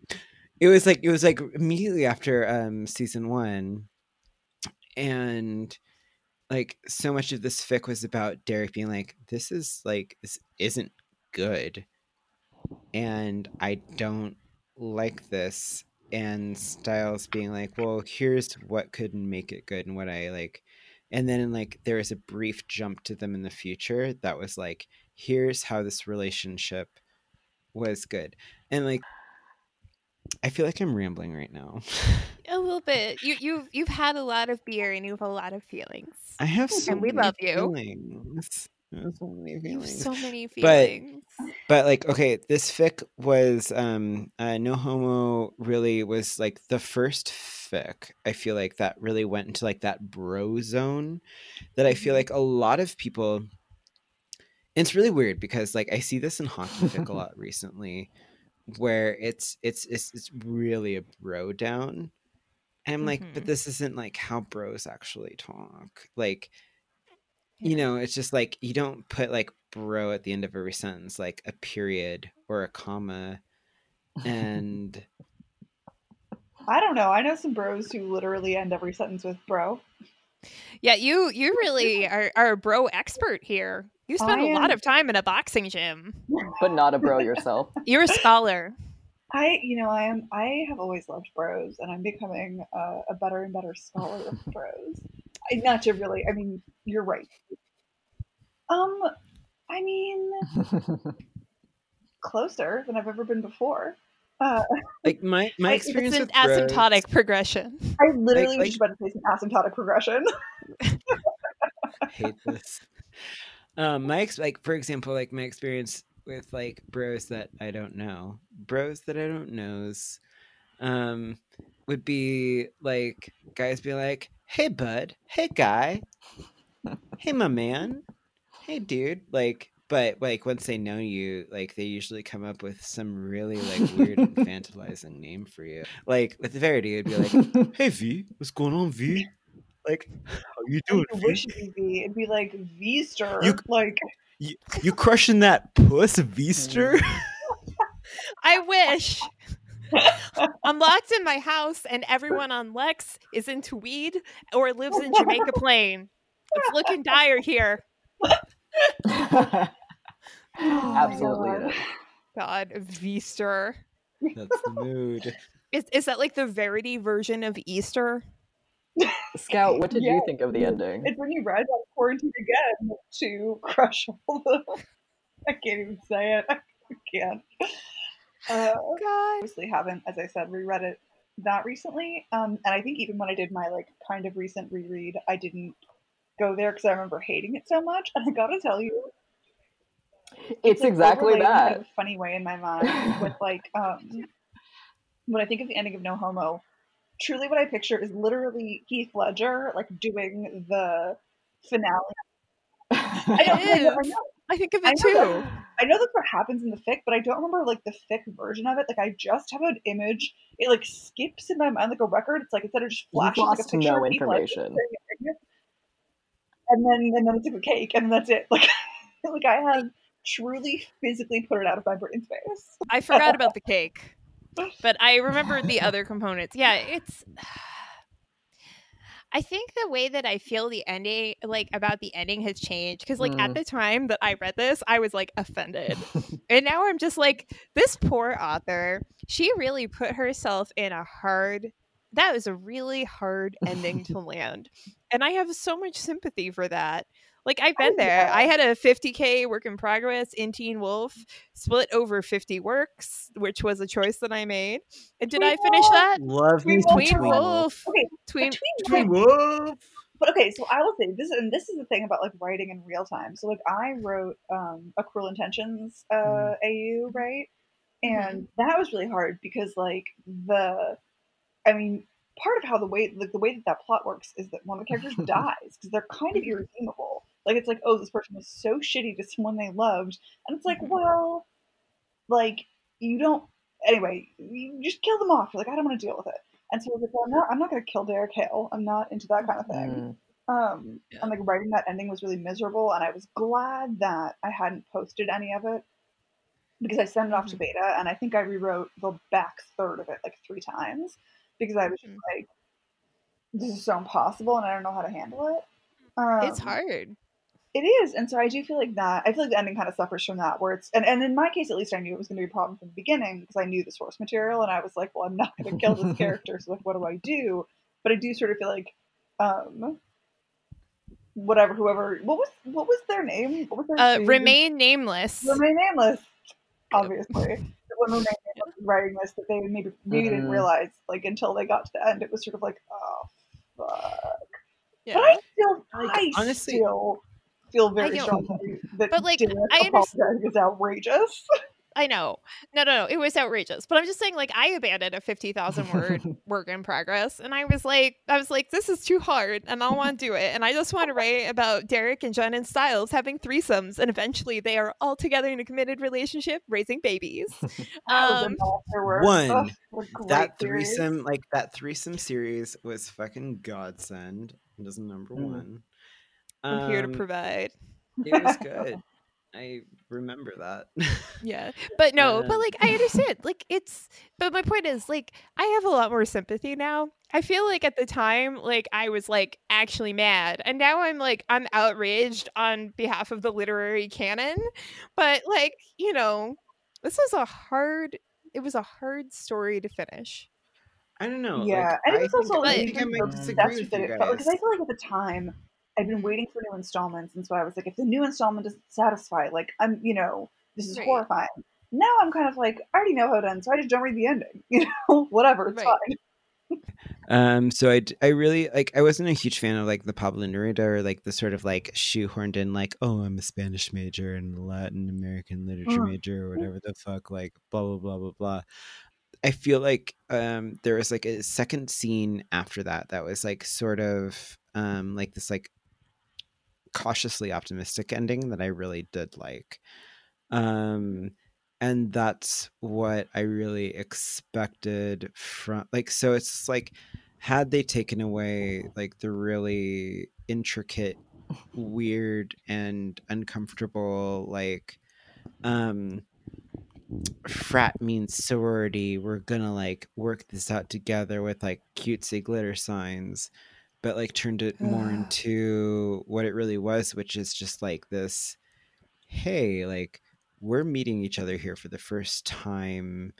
it was like it was like immediately after um season one and like so much of this fic was about derek being like this is like this isn't good and i don't like this and stiles being like well here's what could make it good and what i like and then like there was a brief jump to them in the future that was like here's how this relationship was good and like i feel like i'm rambling right now A little bit. You you've you've had a lot of beer and you have a lot of feelings. i have so And we many love you. feelings. I have so many feelings so many But- feelings. but like okay this fic was um uh, no homo really was like the first fic i feel like that really went into like that bro zone that i feel like a lot of people it's really weird because like i see this in hockey fic a lot recently where it's it's it's, it's really a bro down and i'm like but Mhm. this isn't like how bros actually talk like you know it's just like you don't put like bro at the end of every sentence like a period or a comma and I don't know. I know some bros who literally end every sentence with bro. Yeah, you you really are, are a bro expert here. You spend a lot of time in a boxing gym. but not a bro yourself. You're a scholar. I, you know, I am. I have always loved bros, and I'm becoming uh, a better and better scholar of bros. I, not to really. I mean, you're right. Um, I mean, closer than I've ever been before. Uh, like my my I- It's experience an with bros, asymptotic progression. I literally like- was just about to say some asymptotic progression. I hate this. Um, my ex- like for example, like my experience with like bros that I don't know, bros that I don't knows, um, would be like guys be like, "Hey, bud. Hey, guy. hey, my man. Hey, dude." Like, but like once they know you, like they usually come up with some really like weird infantilizing name for you. Like with Verity, it'd be like, "Hey, V, what's going on, V? Like, how you doing, I V?" wish it'd be. It'd be like Vster. You- like You, you crushing that puss, Vester? Mm. I wish. I'm locked in my house and everyone on Lex is into weed or lives in Jamaica Plain. It's looking dire here. Absolutely God. it is. God, Veaster. That's the mood. Is is that like the Verity version of Easter? Scout, what did Yeah. you think of the ending? it's when you rise out of quarantine again to crush all the. I can't even say it. I can't. Uh, God. obviously haven't, as I said, reread it that recently. Um, and I think even when I did my like kind of recent reread, I didn't go there because I remember hating it so much. And I gotta tell you, It's like, exactly overlaid in that. a funny way in my mind with like um, when I think of the ending of No Homo. Truly, what I picture is literally Heath Ledger like doing the finale. I know, I know, I is. know. I think of it know too. that- I know that's what happens in the fic, but I don't remember like the fic version of it. Like I just have an image. It like skips in my mind like a record. It's like instead of just You've like a picture no of Heath Ledger information. staring at Agnes, and then and then it's like a cake, and that's it. Like like I have truly physically put it out of my brain space. I forgot about the cake, but I remember the other components. Yeah, it's. I think the way that I feel the ending, like about the ending, has changed because, like, at Mm. the time that I read this, I was like offended, and now I'm just like, this poor author. She really put herself in a hard that was a really hard ending to land. And I have so much sympathy for that. Like I've been Oh, there. I had a 50k work in progress in Teen Wolf, split over 50 works, which was a choice that I made. And did I finish Wolf! that? Love me Tween some Tween Tween Wolf. Wolf. Okay, Tween Tween Wolf- Wolf. But okay, so I will say this, and this is the thing about like writing in real time. So like I wrote um, a Cruel Intentions uh, Mm. AU, right? Mm-hmm. And that was really hard because like the, I mean, part of how the way like the way that that plot works is that one of the characters dies because they're kind of irredeemable. Like it's like, oh, this person was so shitty to someone they loved, and it's like, well, like you don't. Anyway, you just kill them off. You're like, I don't want to deal with it. And so I was like, well, I'm not, I'm not going to kill Derek Hale. I'm not into that kind of thing. Mm. Um, Yeah. and like writing that ending was really miserable, and I was glad that I hadn't posted any of it because I sent it off to beta, and I think I rewrote the back third of it like three times because I was just like, "This is so impossible, and I don't know how to handle it." Um, it's hard. It is, and so I do feel like that. I feel like the ending kind of suffers from that, where it's and, and in my case at least, I knew it was going to be a problem from the beginning because I knew the source material, and I was like, well, I'm not going to kill this character, so like, what do I do? But I do sort of feel like, um, whatever, whoever, what was what was their name? What was their Uh, name? remain nameless. remain nameless, obviously. The one remain nameless writing this that they maybe maybe didn't Mhm. realize like until they got to the end, it was sort of like, oh fuck. Yeah. But I still, Like, I honestly- still feel very know. strongly that But, like, Derek I understand- apologizing is outrageous. I know. No, no, no. It was outrageous. But I'm just saying, like, I abandoned a 50,000 word work in progress. And I was like, I was like, this is too hard and I don't want to do it. And I just want to write about Derek and Jen and Stiles having threesomes. And eventually they are all together in a committed relationship, raising babies. Um, in afterwards. one, Ugh, what a great that series. threesome, like that threesome series, was fucking godsend. It was number Mm. one. I'm here to Um, provide. It was good. I remember that. Yeah. But no, but Um, like I understand. Like it's but my point is like I have a lot more sympathy now. I feel like at the time like I was like actually mad and now I'm like I'm outraged on behalf of the literary canon. But like, you know, this was a hard it was a hard story to finish. I don't know. yeah, like, and I it's also think, I like think I might obsessed disagree that's with what you it felt because I feel like at the time I'd been waiting for new installments, and so I was like, if the new installment doesn't satisfy, like I'm, you know, this is Right. horrifying. Now I'm kind of like, I already know how it ends, so I just don't read the ending. You know, whatever, it's Right. fine. Um, so I, I really like I wasn't a huge fan of like the Pablo Neruda or like the sort of like shoehorned in like oh I'm a Spanish major and Latin American literature Mhm. major or whatever the fuck like blah blah blah blah blah. I feel like um there was like a second scene after that that was like sort of um like this like cautiously optimistic ending that I really did like. Um and that's what I really expected from like so it's like had they taken away like the really intricate weird and uncomfortable like um frat means sorority we're gonna like work this out together with like cutesy glitter signs but like turned it more into what it really was which is just like this hey like we're meeting each other here for the first time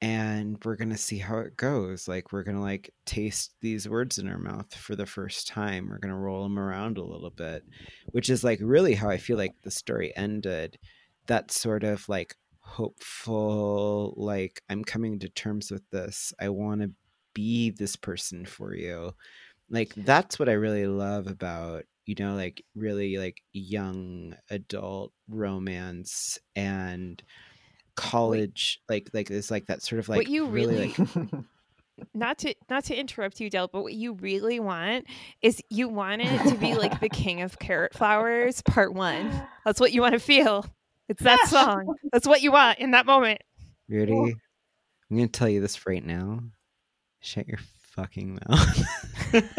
and we're gonna see how it goes. Like we're gonna like taste these words in our mouth for the first time. We're gonna roll them around a little bit which is like really how i feel like the story ended. That sort of like hopeful like i'm coming to terms with this. I want to be this person for you like that's what i really love about you know like really like young adult romance and college like like it's like that sort of like What you really- like Not to not to interrupt you, Del, but what you really want is you want it to be like the King of Carrot Flowers Part One. That's what you want to feel. It's that song. That's what you want in that moment. Ready? I'm gonna tell you this right now. Shut your fucking mouth.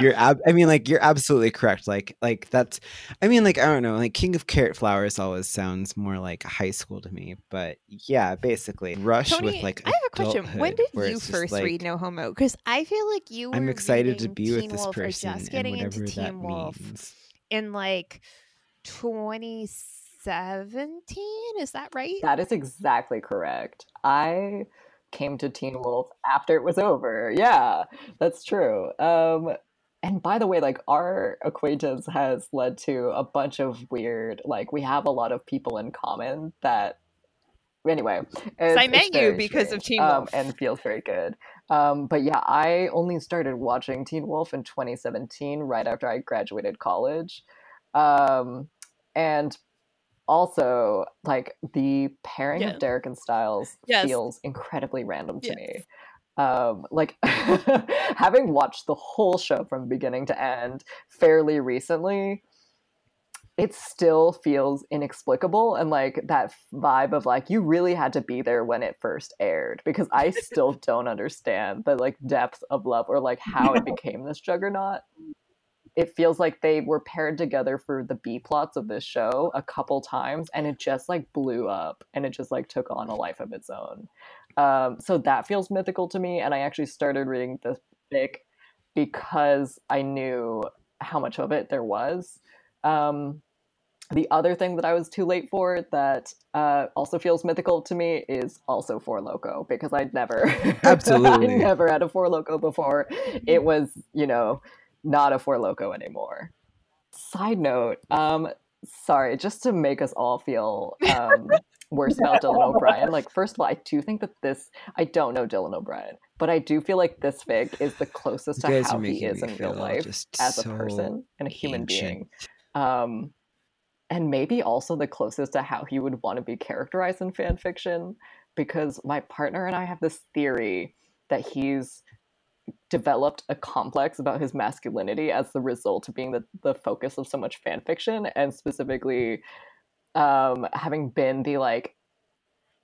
you're ab- I mean like you're absolutely correct. Like like that's I mean like I don't know, like King of Carrot Flowers always sounds more like high school to me. But yeah, basically Rush Tony, with like I have a question. When did you first like, read No Homo? Because I feel like you were I'm excited to reading be with this Wolf person just and getting whatever into that Teen Wolf means. in like 2017. Is that right? That is exactly correct. I came to Teen Wolf after it was over. Yeah, that's true. Um, and by the way, like our acquaintance has led to a bunch of weird, like we have a lot of people in common that. Anyway, I met you because of strange, Teen um, Wolf. and feels very good. Um, but yeah, I only started watching Teen Wolf in 2017, right after I graduated college. Um, and also, like the pairing Yeah. of Derek and Stiles Yes. feels incredibly random to Yes. me. Um, like having watched the whole show from beginning to end fairly recently, it still feels inexplicable and like that vibe of like you really had to be there when it first aired because I still don't understand the like depth of love or like how it became this juggernaut. It feels like they were paired together for the B plots of this show a couple times and it just like blew up and it just like took on a life of its own. Um, so that feels mythical to me and I actually started reading this fic because I knew how much of it there was. Um, the other thing that I was too late for that uh, also feels mythical to me is also Four Loco because I'd never, Absolutely. Never had a Four Loco before. It was, you know, not a Four Loco anymore. Side note, um, sorry, just to make us all feel um, worse about Dylan O'Brien. Like, first of all, I do think that this, I don't know Dylan O'Brien, but I do feel like this fic is the closest to how he is in real life as a person and a human being um, and maybe also the closest to how he would want to be characterized in fan fiction because my partner and i have this theory that he's developed a complex about his masculinity as the result of being the, the focus of so much fan fiction and specifically um, having been the like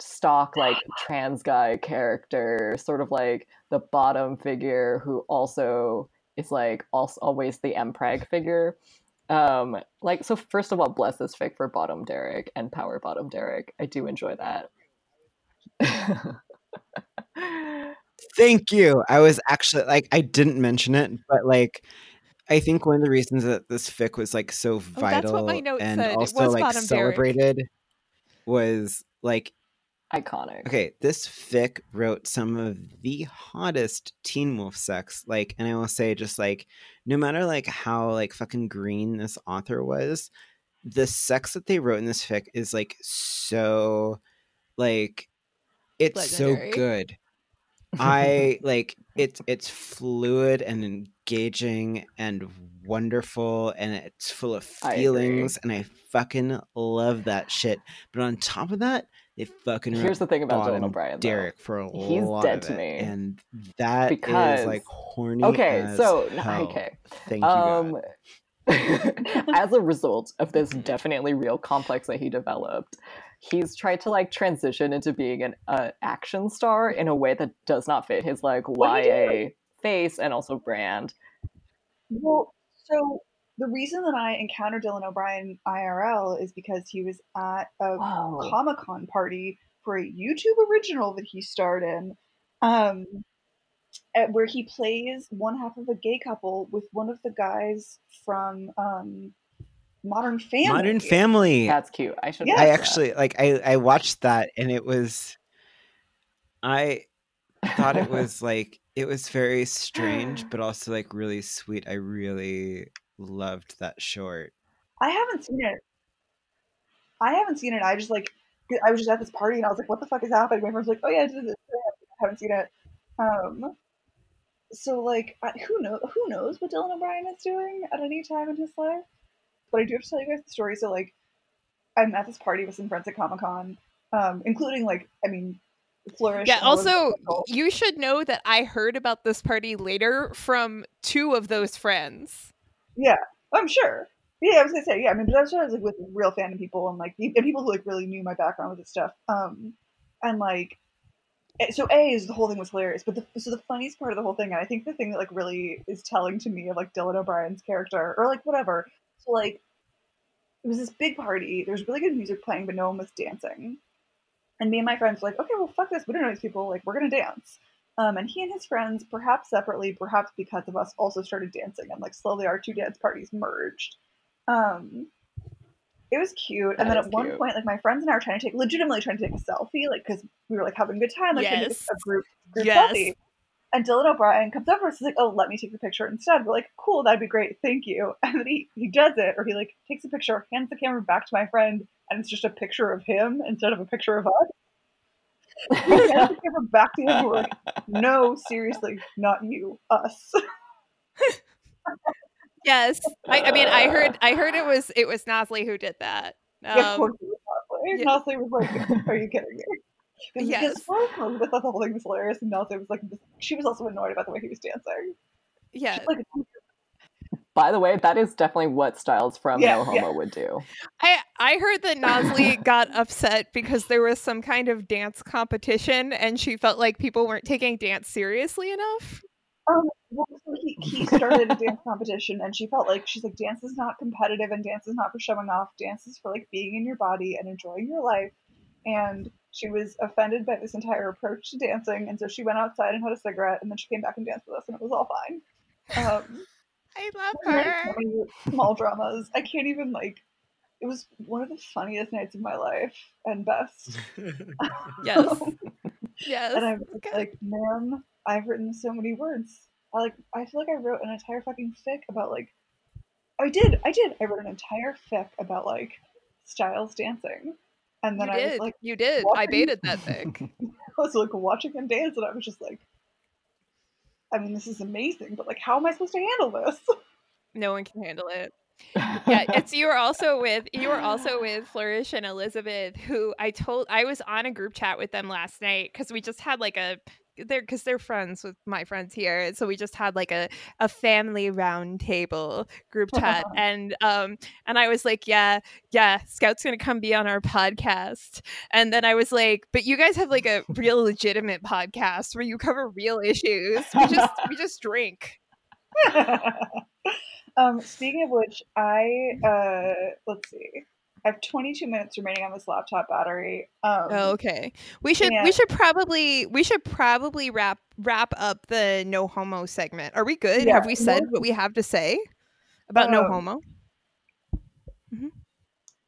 stock like trans guy character sort of like the bottom figure who also is like also always the mpreg figure. Um like so first of all bless this fic for bottom derek and power bottom derek i do enjoy that Thank you. I was actually like I didn't mention it, but like I think one of the reasons that this fic was like so Oh, vital what my note and said. Also like bottom Derek. celebrated was like iconic okay, this fic wrote some of the hottest Teen Wolf sex. Like, and I will say, just like, no matter like how like fucking green this author was, the sex that they wrote in this fic is like so, like, it's so good. I like it's it's fluid and engaging and wonderful and it's full of I feelings and I fucking love that shit. But on top of that, they fucking here's the thing about dylan o'brien. Derek for a He's lot dead of to it, me. and that is Because- like horny. okay so hell. okay thank you. um as a result of this definitely real complex that he developed he's tried to like transition into being an uh, action star in a way that does not fit his like What do you ya face and also brand Well, so the reason that I encountered Dylan O'Brien IRL is because he was at a Whoa. Comic Con party for a YouTube original that he starred in, um, at, where he plays one half of a gay couple with one of the guys from um, Modern Family. Modern Family. that's cute i should Yeah. watch I that. actually like. I I watched that and it was. I thought it was like it was very strange, but also like really sweet. I really loved that short. I haven't seen it. I haven't seen it. I just like I was just at this party and I was like, "What the fuck is happening?" My friend's like, "Oh yeah, I did this." I haven't seen it. Um, so like, I, who knows? Who knows what Dylan O'Brien is doing at any time in his life? But I do have to tell you guys the story. So like, I'm at this party with some friends at Comic Con, um, including like, I mean, Flourish. Yeah, also, you should know that I heard about this party later from two of those friends. Yeah, I'm sure. Yeah, I was gonna say yeah. I mean, but I was, I was like with real fandom people and like and people who like really knew my background with this stuff. Um, and like, eh, so a is the whole thing was hilarious, but the so the funniest part of the whole thing, and I think the thing that like really is telling to me of like Dylan O'Brien's character or like whatever. Like, it was this big party. There was really good music playing, but no one was dancing. And me and my friends were like, okay, well, fuck this. We don't know these people. Like, we're gonna dance. Um, and he and his friends, perhaps separately, perhaps because of us, also started dancing, and like slowly our two dance parties merged. Um, It was cute. That and then at one cute. point, like my friends and I were trying to take legitimately trying to take a selfie, like because we were like having a good time, like Yes. a group group Yes. selfie. And Dylan O'Brien comes over and says like, "Oh, let me take the picture instead." We're like, "Cool, that'd be great, thank you." And then he he does it, or he like takes a picture, hands the camera back to my friend, and it's just a picture of him instead of a picture of us. He hands the camera back to him. We're like, "No, seriously, not you, us." Yes. I, I mean, I heard I heard it was it was Nosley who did that. Yeah, of Um, course it was Nosley. yeah. Nosley was like, "Are you kidding me?" Because Yes. Elizabeth thought the whole thing was hilarious, and Nosley was like, she was also annoyed about the way he was dancing. yeah. She's like, By the way, that is definitely what Stiles from Yeah, No Homo yeah. would do. I I heard that Nosley got upset because there was some kind of dance competition and she felt like people weren't taking dance seriously enough. um, well, so he, he started a dance competition, and she felt like she's like, dance is not competitive, and dance is not for showing off. Dance is for like being in your body and enjoying your life. And she was offended by this entire approach to dancing, and so she went outside and had a cigarette, and then she came back and danced with us, and it was all fine. Um, I love her. small dramas. I can't even like. It was one of the funniest nights of my life and best. Yes. Yes. and I'm Okay. like, man, I've written so many words. I like. I feel like I wrote an entire fucking fic about like. I did. I did. I wrote an entire fic about like Stiles dancing, and then you I did. was like, you did. I baited that thing. I was like watching him dance, and I was just like, I mean, this is amazing, but like, how am I supposed to handle this? No one can handle it. yeah, it's you were also with you were also with Flourish and Elizabeth, who I told I was on a group chat with them last night because we just had like a they're because they're friends with my friends here, so we just had like a a family round table group chat, and um and I was like, yeah, yeah, Scout's gonna come be on our podcast, and then I was like, but you guys have like a real legitimate podcast where you cover real issues. We just we just drink. um, speaking of which, I uh, let's see. I have 22 minutes remaining on this laptop battery. Um, Oh, okay. We should Yeah. we should probably we should probably wrap wrap up the no homo segment. Are we good? Yeah, have we said no- what we have to say about no Um, homo?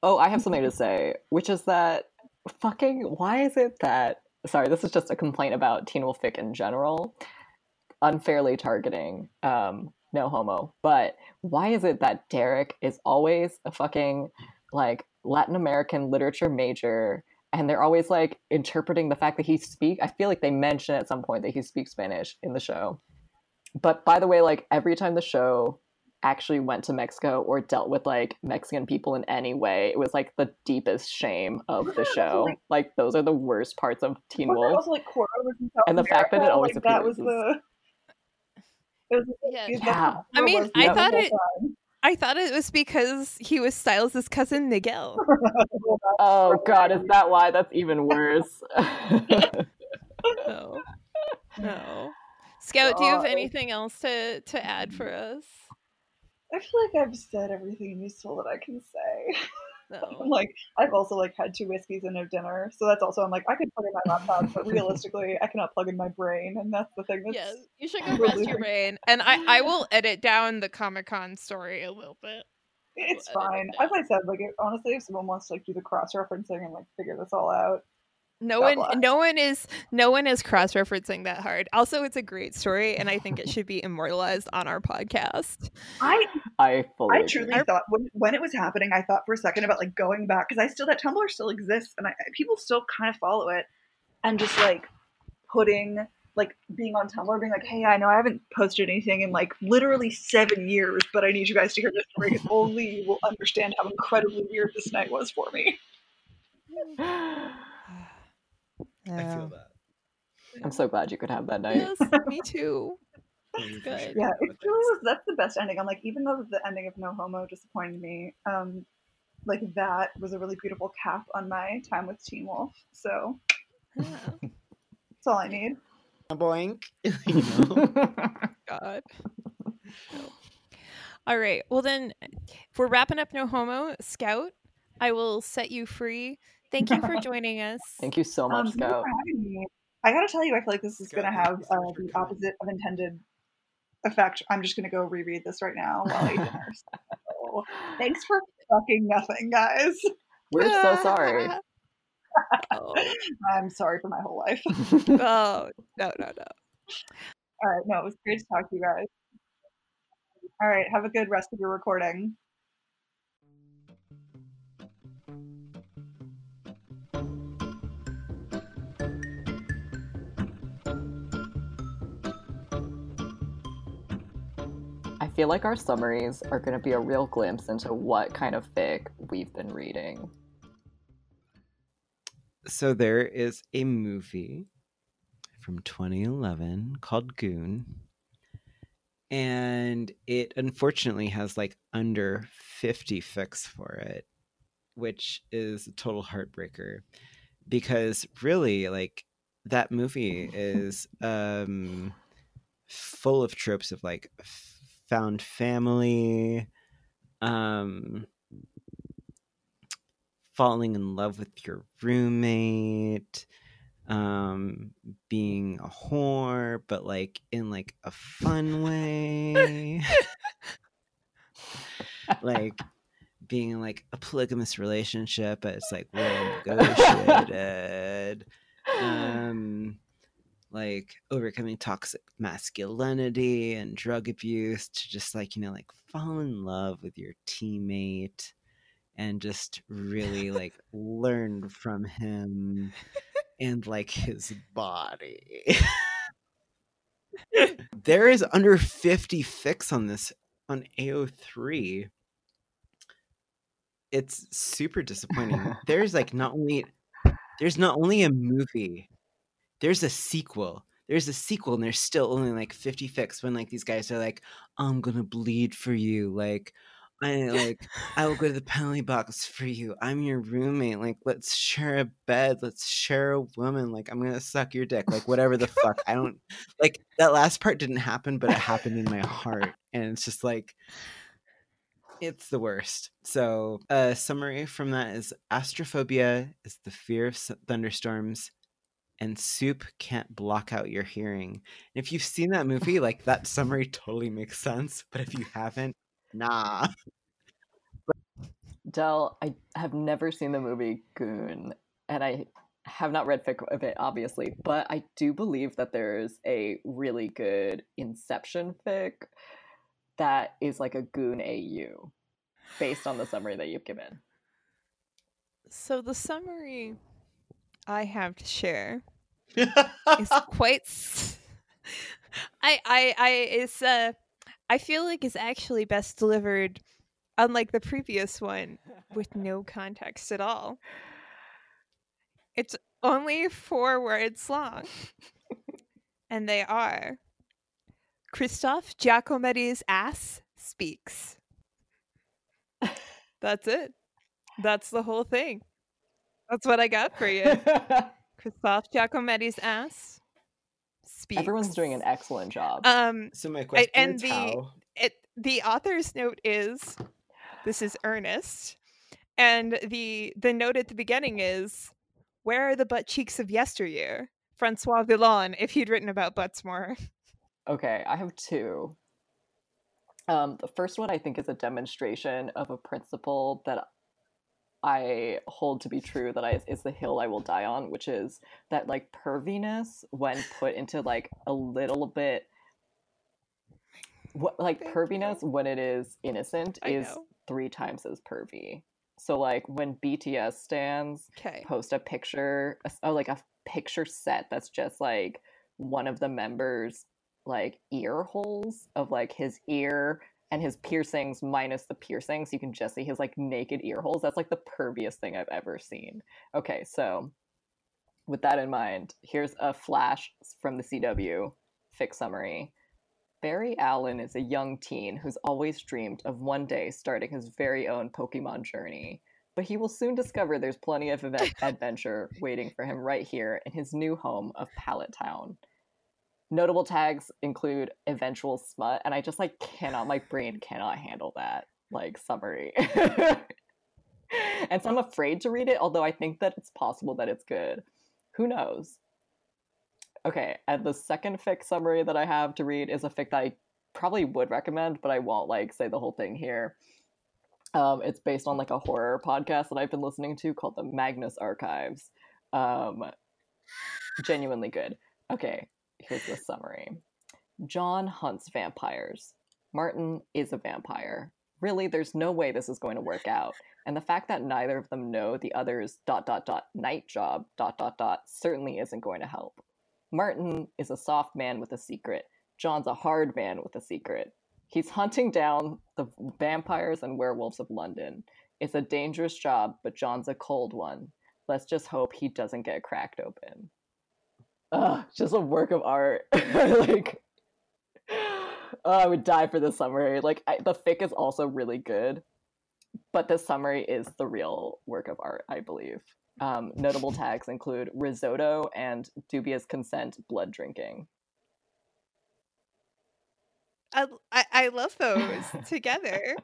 Oh, I have something to say, which is that fucking why is it that sorry, this is just a complaint about Teen Wolf Fic in general, unfairly targeting um no homo. But why is it that Derek is always a fucking like Latin American literature major and they're always like interpreting the fact that he speak I feel like they mention at some point that he speaks Spanish in the show. But by the way, like every time the show actually went to Mexico or dealt with like Mexican people in any way, it was like the deepest shame of the show. like- Like those are the worst parts of Teen Wolf. also like Cora was in South And the fact that it always like, that was the. It was, Yeah. Yeah. I mean, was I thought it- time. I thought it was because he was Stiles' cousin Miguel. Oh god, is that why? That's even worse. No. No. Scout, do you have oh. anything else to to add for us? I feel like I've said everything useful that I can say. I'm No. like, I've also like had two whiskeys and no dinner, so that's also I'm like, I could plug in my laptop, but realistically, I cannot plug in my brain, and that's the thing. That's, Yes, you should go rest your brain, and I I will edit down the Comic Con story a little bit. It's fine. As I said, like it, honestly, if someone wants to like do the cross referencing and like figure this all out, No God one, bless. no one is, no one is cross referencing that hard. Also, it's a great story, and I think it should be immortalized on our podcast. I I fully I truly Our- thought when, when it was happening, I thought for a second about like going back because I still that Tumblr still exists and I, people still kind of follow it, and just like putting like being on Tumblr, being like, hey, I know I haven't posted anything in like literally seven years, but I need you guys to hear this story because only you will understand how incredibly weird this night was for me. I feel that. I'm so glad you could have that night. Yes, me too. Really good. Yeah, it really was. That's the best ending. I'm like, even though the ending of No Homo disappointed me, um, like that was a really beautiful cap on my time with Teen Wolf. So Yeah. that's all I need. Boink. God. All right. Well, then, if we're wrapping up No Homo, Scout, I will set you free. Thank you for joining us. Thank you so Um, much, thank you Scout. for having me. I gotta tell you, I feel like this is Scott, gonna have so uh, the opposite of intended effect. I'm just gonna go reread this right now while I dinner. So, thanks for fucking nothing, guys. We're so sorry. oh. I'm sorry for my whole life. oh, no, no, no. All right, no, it was great to talk to you guys. All right, have a good rest of your recording. Feel like our summaries are going to be a real glimpse into what kind of fic we've been reading. So there is a movie from 2011 called Goon. And it unfortunately has like under 50 fics for it, which is a total heartbreaker because really like that movie is um full of tropes of like found family um falling in love with your roommate um being a whore but like in like a fun way. Like being in like a polygamous relationship but it's like well negotiated. Um like overcoming toxic masculinity and drug abuse to just like you know like fall in love with your teammate and just really like learn from him and like his body. there is under 50 fics on this on AO3. It's super disappointing. there's like not only there's not only a movie, there's a sequel. There's a sequel and there's still only like 50 fics when like these guys are like, I'm gonna bleed for you. Like, I like I will go to the penalty box for you. I'm your roommate. Like, let's share a bed. Let's share a woman. Like, I'm gonna suck your dick. Like, whatever the fuck. I don't like that last part didn't happen, but it happened in my heart. And it's just like it's the worst. So, a summary from that is astraphobia is the fear of thunderstorms and soup can't block out your hearing. And if you've seen that movie, like that summary totally makes sense. But if you haven't, nah. Dell, I have never seen the movie Goon, and I have not read fic of it, obviously, but I do believe that there's a really good Inception fic that is like a Goon AU based on the summary that you've given. So the summary I have to share is quite. S- I I I is uh I feel like is actually best delivered, unlike the previous one, with no context at all. It's only four words long, and they are Christophe Giacometti's ass speaks. That's it. That's the whole thing. That's what I got for you. Christophe Giacometti's ass speaks. Everyone's doing an excellent job. Um, so my question and is the how it the author's note is this is Ernest, and the the note at the beginning is where are the butt cheeks of yesteryear? Francois Villon, if he'd written about butts more. Okay, I have two. Um, the first one I think is a demonstration of a principle that I hold to be true that I is the hill I will die on, which is that like perviness when put into like a little bit what like Thank perviness when it is innocent I is know. three times as pervy. So like when BTS stands Okay. post a picture oh like a picture set that's just like one of the members like ear holes of like his ear and his piercings minus the piercings you can just see his like naked ear holes. That's like the perviest thing i've ever seen. Okay so with that in mind here's a flash from the cw fics summary. Barry allen is a young teen who's always dreamed of one day starting his very own pokemon journey. But he will soon discover there's plenty of adventure waiting for him right here in his new home of Pallet Town. Notable tags include eventual smut, and I just like cannot, my brain cannot handle that like summary. and so I'm afraid to read it, although I think that it's possible that it's good. Who knows? Okay, and the second fic summary that I have to read is a fic that I probably would recommend, but I won't like say the whole thing here. Um, it's based on like a horror podcast that I've been listening to called the Magnus Archives. Um, genuinely good. Okay, here's the summary. John hunts vampires. Martin is a vampire. Really, there's no way this is going to work out. And the fact that neither of them know the other's dot dot dot night job dot dot dot certainly isn't going to help. Martin is a soft man with a secret. John's a hard man with a secret. He's hunting down the vampires and werewolves of London. It's a dangerous job, but John's a cold one. Let's just hope he doesn't get cracked open. Ugh, just a work of art. like, oh, I would die for this summary. Like, I, the fic is also really good, but the summary is the real work of art, I believe. Um, notable tags include risotto and dubious consent blood drinking. I, I, I love those together.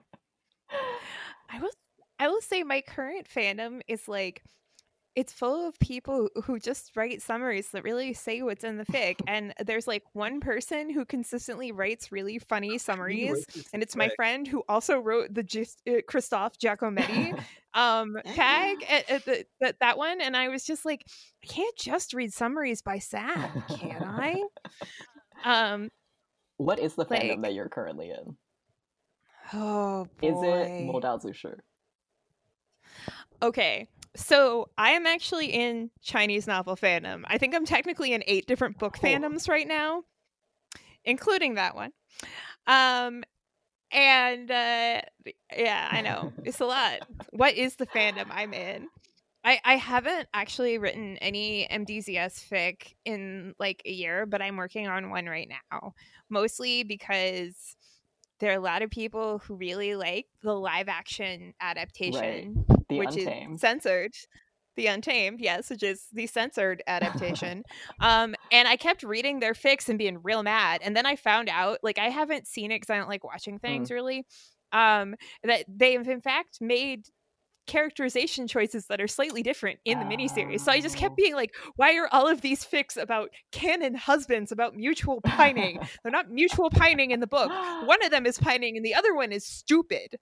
I will I will say my current fandom is like it's full of people who just write summaries that really say what's in the fic and there's like one person who consistently writes really funny summaries and it's my friend who also wrote the just uh, Christophe Giacometti um tag at, at the, that that one and I was just like I can't just read summaries by Sam can I? Um what is the fandom that you're currently in? Oh boy. is it Zushi? Okay, so I am actually in Chinese novel fandom. I think I'm technically in eight different book fandoms right now, including that one. Um, and uh, yeah, I know it's a lot. What is the fandom I'm in? I, I haven't actually written any MDZS fic in like a year, but I'm working on one right now. Mostly because there are a lot of people who really like the live action adaptation, right. Which Untamed. is censored. The Untamed, yes, which is the censored adaptation. um, and I kept reading their fics and being real mad. And then I found out, like, I haven't seen it because I don't like watching things mm. really. Um, that they've in fact made characterization choices that are slightly different in the miniseries. So I just kept oh. being like, why are all of these fics about canon husbands about mutual pining? They're not mutual pining in the book. One of them is pining and the other one is stupid.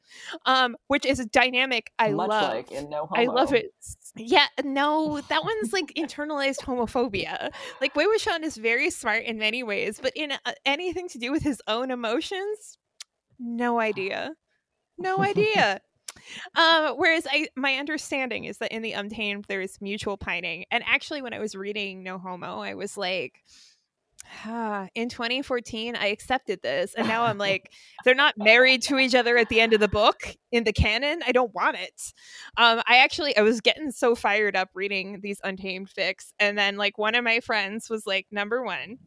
Um, which is a dynamic I Much love. Like in no I love it. Yeah, no, that one's like internalized homophobia. Like Wei Wuxian is very smart in many ways, but in uh, anything to do with his own emotions, no idea. No idea. Um, whereas I, my understanding is that in the Untamed there is mutual pining, and actually, when I was reading No Homo, I was like, ah, in 2014, I accepted this, and now I'm like, they're not married to each other at the end of the book in the canon. I don't want it. Um, I actually, I was getting so fired up reading these Untamed fics, and then like one of my friends was like, number one.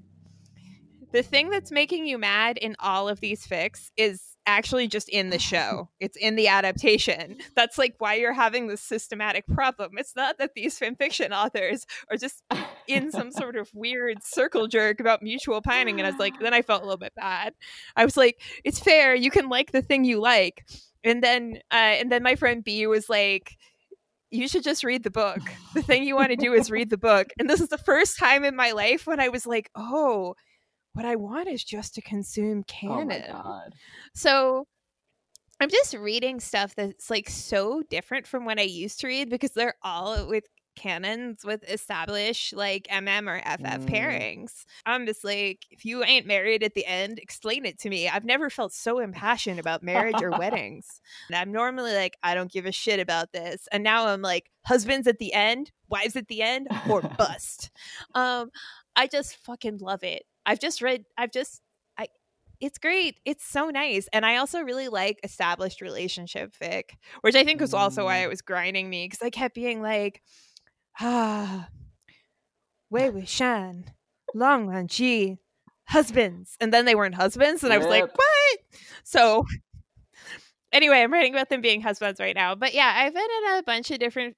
The thing that's making you mad in all of these fics is actually just in the show. It's in the adaptation. That's like why you're having this systematic problem. It's not that these fanfiction authors are just in some sort of weird circle jerk about mutual pining. And I was like, then I felt a little bit bad. I was like, it's fair. You can like the thing you like. And then, uh, and then my friend B was like, you should just read the book. The thing you want to do is read the book. And this is the first time in my life when I was like, oh, what I want is just to consume canon. Oh so I'm just reading stuff that's like so different from what I used to read because they're all with canons with established like MM or FF mm. pairings. I'm just like, if you ain't married at the end, explain it to me. I've never felt so impassioned about marriage or weddings. And I'm normally like, I don't give a shit about this. And now I'm like, husbands at the end, wives at the end, or bust. um, I just fucking love it. I've just read, I've just, I, it's great. It's so nice. And I also really like established relationship fic, which I think was also why it mm. was grinding me because I kept being like, ah, Wei shan Long Lan Ji, husbands. And then they weren't husbands. And I was like, what? So anyway, I'm writing about them being husbands right now. But yeah, I've been in a bunch of different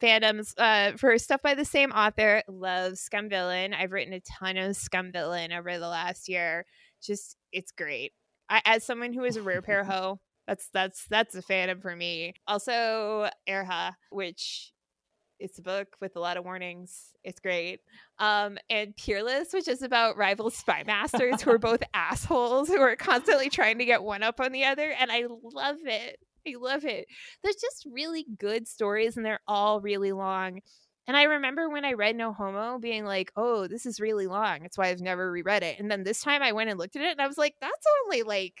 fandoms uh, for stuff by the same author. Love Scum Villain. I've written a ton of Scum Villain over the last year. Just it's great. I, as someone who is a rare pair hoe, that's that's that's a fandom for me. Also, Erha, which it's a book with a lot of warnings. It's great. Um, and Peerless, which is about rival spy masters who are both assholes who are constantly trying to get one up on the other, and I love it. I love it. There's just really good stories and they're all really long. And I remember when I read No Homo being like, oh, this is really long. That's why I've never reread it. And then this time I went and looked at it and I was like, that's only like,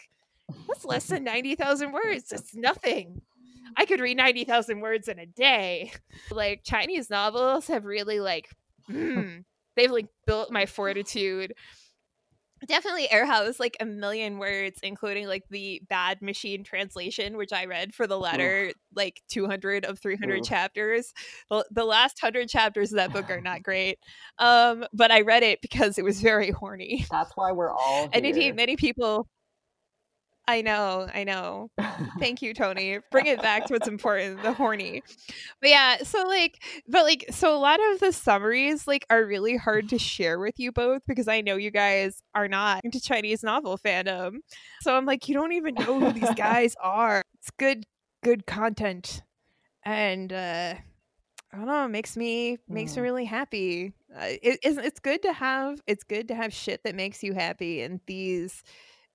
that's less than 90,000 words. It's nothing. I could read 90,000 words in a day. Like Chinese novels have really like, mm, they've like built my fortitude definitely Erha's like a million words including like the bad machine translation which i read for the latter Oof. like 200 of 300 Oof. chapters the, the last 100 chapters of that book are not great um but i read it because it was very horny that's why we're all here. and many people I know, I know. Thank you, Tony. Bring it back to what's important, the horny. But yeah, so like, but like, so a lot of the summaries like are really hard to share with you both because I know you guys are not into Chinese novel fandom. So I'm like, you don't even know who these guys are. It's good, good content, and uh I don't know, makes me makes me mm. really happy. Uh, it, it's, it's good to have it's good to have shit that makes you happy, and these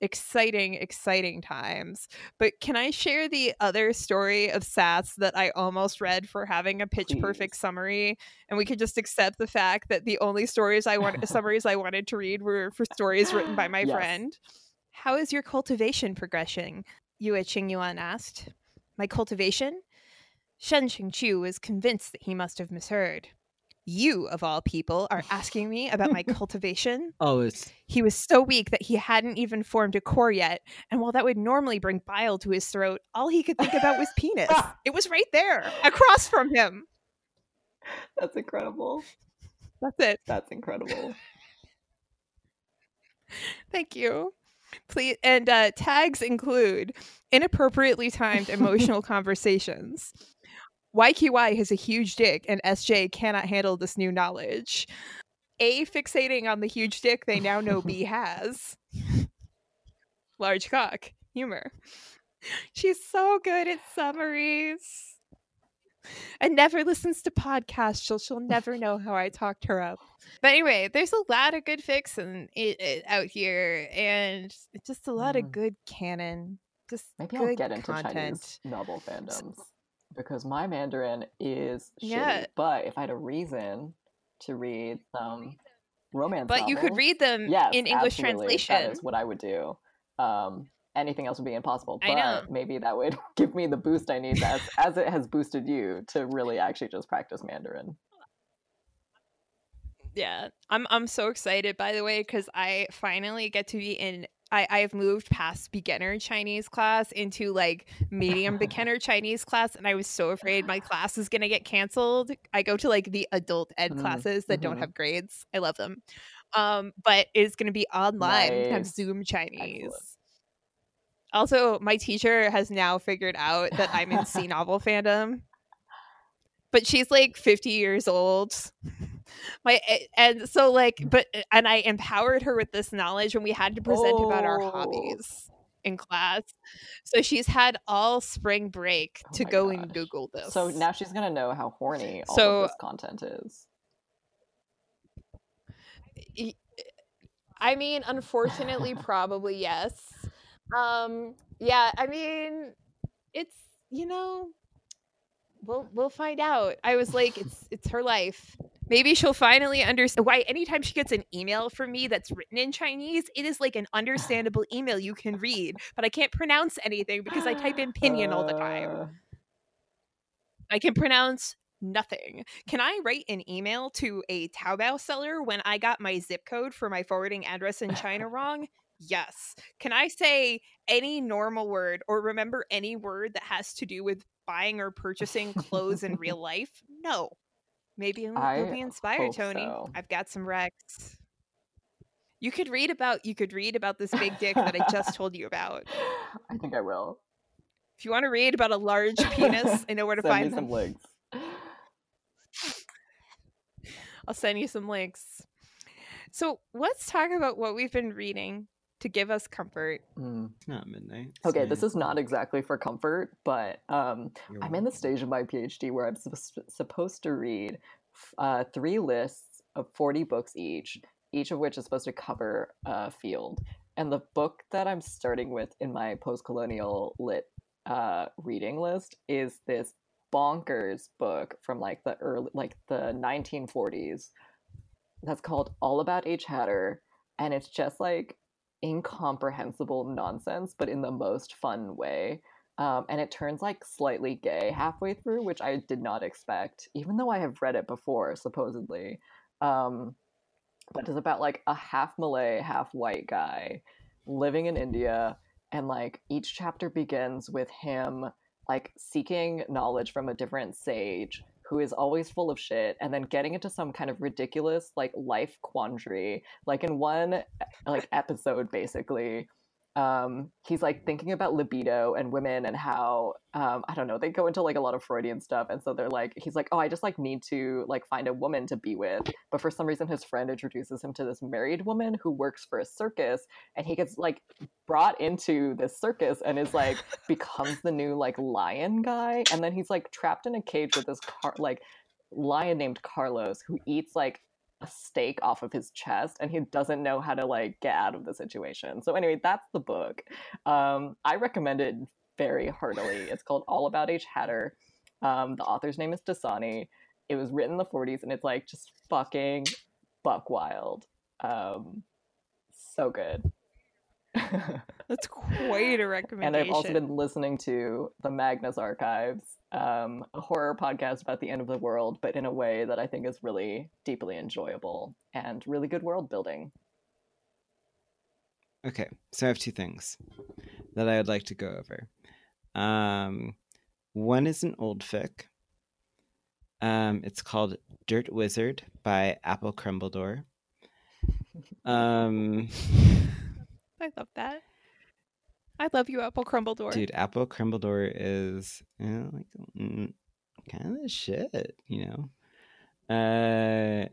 exciting, exciting times. But can I share the other story of Sats that I almost read for having a pitch perfect summary? And we could just accept the fact that the only stories I wanted summaries I wanted to read were for stories written by my yes. friend. How is your cultivation progressing? Yue Qingyuan asked. My cultivation? Shen Qingqiu was convinced that he must have misheard you of all people are asking me about my cultivation. Oh it's he was so weak that he hadn't even formed a core yet and while that would normally bring bile to his throat all he could think about was penis. It was right there across from him. That's incredible. That's it. That's incredible. Thank you. Please and uh, tags include inappropriately timed emotional conversations YQY has a huge dick, and SJ cannot handle this new knowledge. A fixating on the huge dick they now know B has. Large cock. Humor. She's so good at summaries. And never listens to podcasts. She'll she'll never know how I talked her up. But anyway, there's a lot of good fics and it out here, and just a lot mm. of good canon. Just maybe I'll get into content. Chinese novel fandoms because my Mandarin is yeah. shitty. But if I had a reason to read some romance, books, but novels, you could read them yes, in English absolutely. translation. That is what I would do. Um, anything else would be impossible. But maybe that would give me the boost I need as as it has boosted you to really actually just practice Mandarin. Yeah, I'm I'm so excited by the way because I finally get to be in I, I've moved past beginner Chinese class into like medium beginner Chinese class, and I was so afraid my class is gonna get canceled. I go to like the adult ed mm-hmm. classes that mm-hmm. don't have grades. I love them, um, but it's gonna be online. Nice. Have Zoom Chinese. Excellent. Also, my teacher has now figured out that I'm in C novel fandom, but she's like 50 years old my and so like but and i empowered her with this knowledge when we had to present oh. about our oh. hobbies in class so she's had all spring break oh to go gosh. and google this so now she's gonna know how horny all so, of this content is i mean unfortunately probably yes um yeah i mean it's you know we'll we'll find out. I was like, it's it's her life. Maybe she'll finally understand why anytime she gets an email from me that's written in Chinese, it is like an understandable email you can read, but I can't pronounce anything because I type in pinyin all the time. Uh. I can pronounce nothing. Can I write an email to a Taobao seller when I got my zip code for my forwarding address in China wrong? Yes. Can I say any normal word or remember any word that has to do with buying or purchasing clothes in real life? No. Maybe you'll, you'll be inspired, Tony. So. I've got some recs. You could read about you could read about this big dick that I just told you about. I think I will. If you want to read about a large penis, I know where to send find me some links. I'll send you some links. So let's talk about what we've been reading to give us comfort. Mm. It's not midnight. It's okay, this is not exactly for comfort, but um, I'm in the stage of my PhD where I'm supposed to read uh, three lists of 40 books each, each of which is supposed to cover a field. And the book that I'm starting with in my post colonial lit uh, reading list is this bonkers book from like the early like the 1940s that's called All About H Hatterr and it's just like incomprehensible nonsense but in the most fun way. Um, and it turns like slightly gay halfway through which i did not expect even though i have read it before supposedly. Um, but it's about like a half malay half white guy living in india and like each chapter begins with him like seeking knowledge from a different sage who is always full of shit and then getting into some kind of ridiculous like life quandary like in one eh, like episode basically um, he's like thinking about libido and women and how um, I don't know they go into like a lot of Freudian stuff and so they're like he's like oh I just like need to like find a woman to be with. But for some reason his friend introduces him to this married woman who works for a circus and he gets like brought into this circus and is like becomes the new like lion guy and then he's like trapped in a cage with this car like lion named Carlos who eats like a stake off of his chest and he doesn't know how to like get out of the situation. So anyway, that's the book. Um, I recommend it very heartily. It's called All About H Hatterr. Um, the author's name is Desani. It was written in the 40s and it's like just fucking buck wild. Um, so good. That's quite a recommendation. and I've also been listening to the Magnus Archives, um, a horror podcast about the end of the world, but in a way that I think is really deeply enjoyable and really good world building. Okay, so I have two things that I would like to go over. Um, one is an old fic. Um, it's called Dirt Wizard by Apple Crumbledore. Um, I love that. I love you, Apple Crumbledore. dude, Apple Crumbledore is you know, like mm, kind of shit, you know. Uh,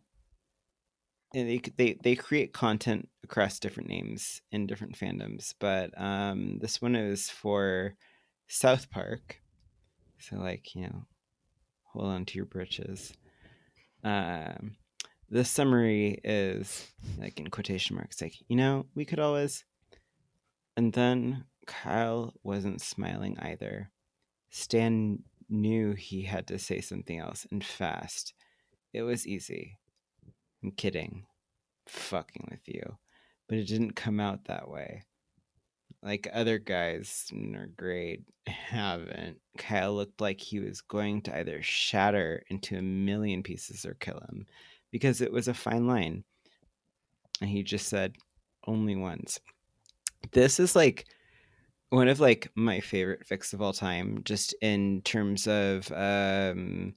and they they they create content across different names in different fandoms, but um, this one is for South Park, so like you know, hold on to your britches. Um, the summary is like in quotation marks, like you know, we could always. And then Kyle wasn't smiling either. Stan knew he had to say something else and fast. It was easy. I'm kidding. Fucking with you. But it didn't come out that way. Like other guys in our grade haven't. Kyle looked like he was going to either shatter into a million pieces or kill him because it was a fine line. And he just said, only once. This is like one of like my favorite fics of all time, just in terms of um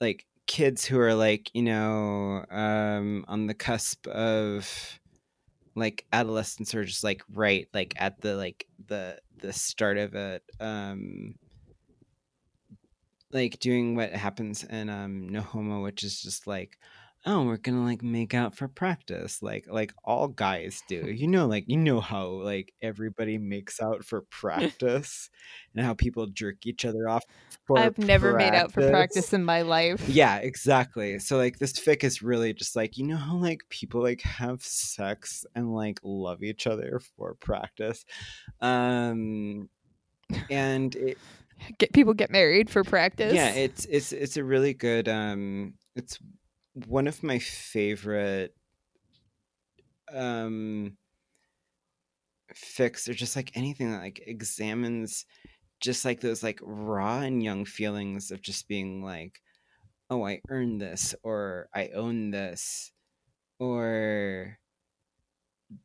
like kids who are like, you know, um on the cusp of like adolescence or just like right like at the like the the start of it um like doing what happens in um no homo which is just like oh we're gonna like make out for practice like like all guys do you know like you know how like everybody makes out for practice and how people jerk each other off for I've never made out for practice in my life. yeah exactly so like this fic is really just like you know how like people like have sex and like love each other for practice um and it, Get people get married for practice. yeah it's it's it's a really good um it's one of my favorite um fics or just like anything that like examines just like those like raw and young feelings of just being like oh i earned this or i own this or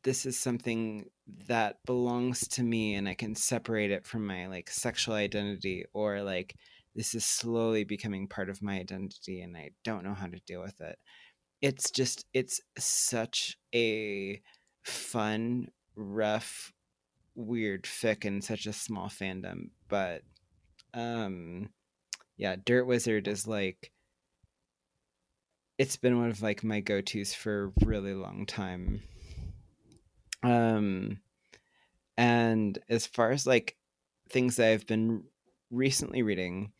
this is something that belongs to me and i can separate it from my like sexual identity or like this is slowly becoming part of my identity and I don't know how to deal with it. It's just, it's such a fun, rough, weird fic in such a small fandom. But, um, yeah, Dirt Wizard is like, it's been one of like my go-tos for a really long time. Um, and as far as like things I've been recently reading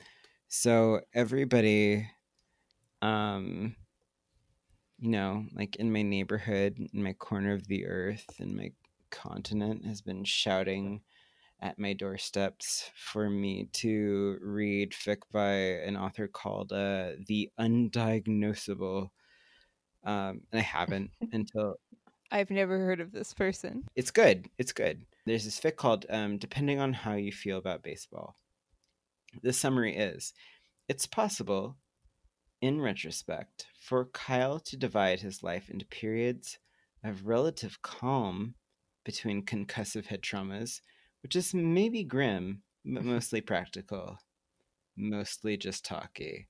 so everybody um you know like in my neighborhood in my corner of the earth in my continent has been shouting at my doorsteps for me to read fic by an author called uh, The Undiagnosable. Um, and I haven't until I've never heard of this person. it's good. It's good. There's this fic called um, Depending on How You Feel About Baseball. The summary is It's possible, in retrospect, for Kyle to divide his life into periods of relative calm between concussive head traumas, which is maybe grim, but mostly practical, mostly just talky.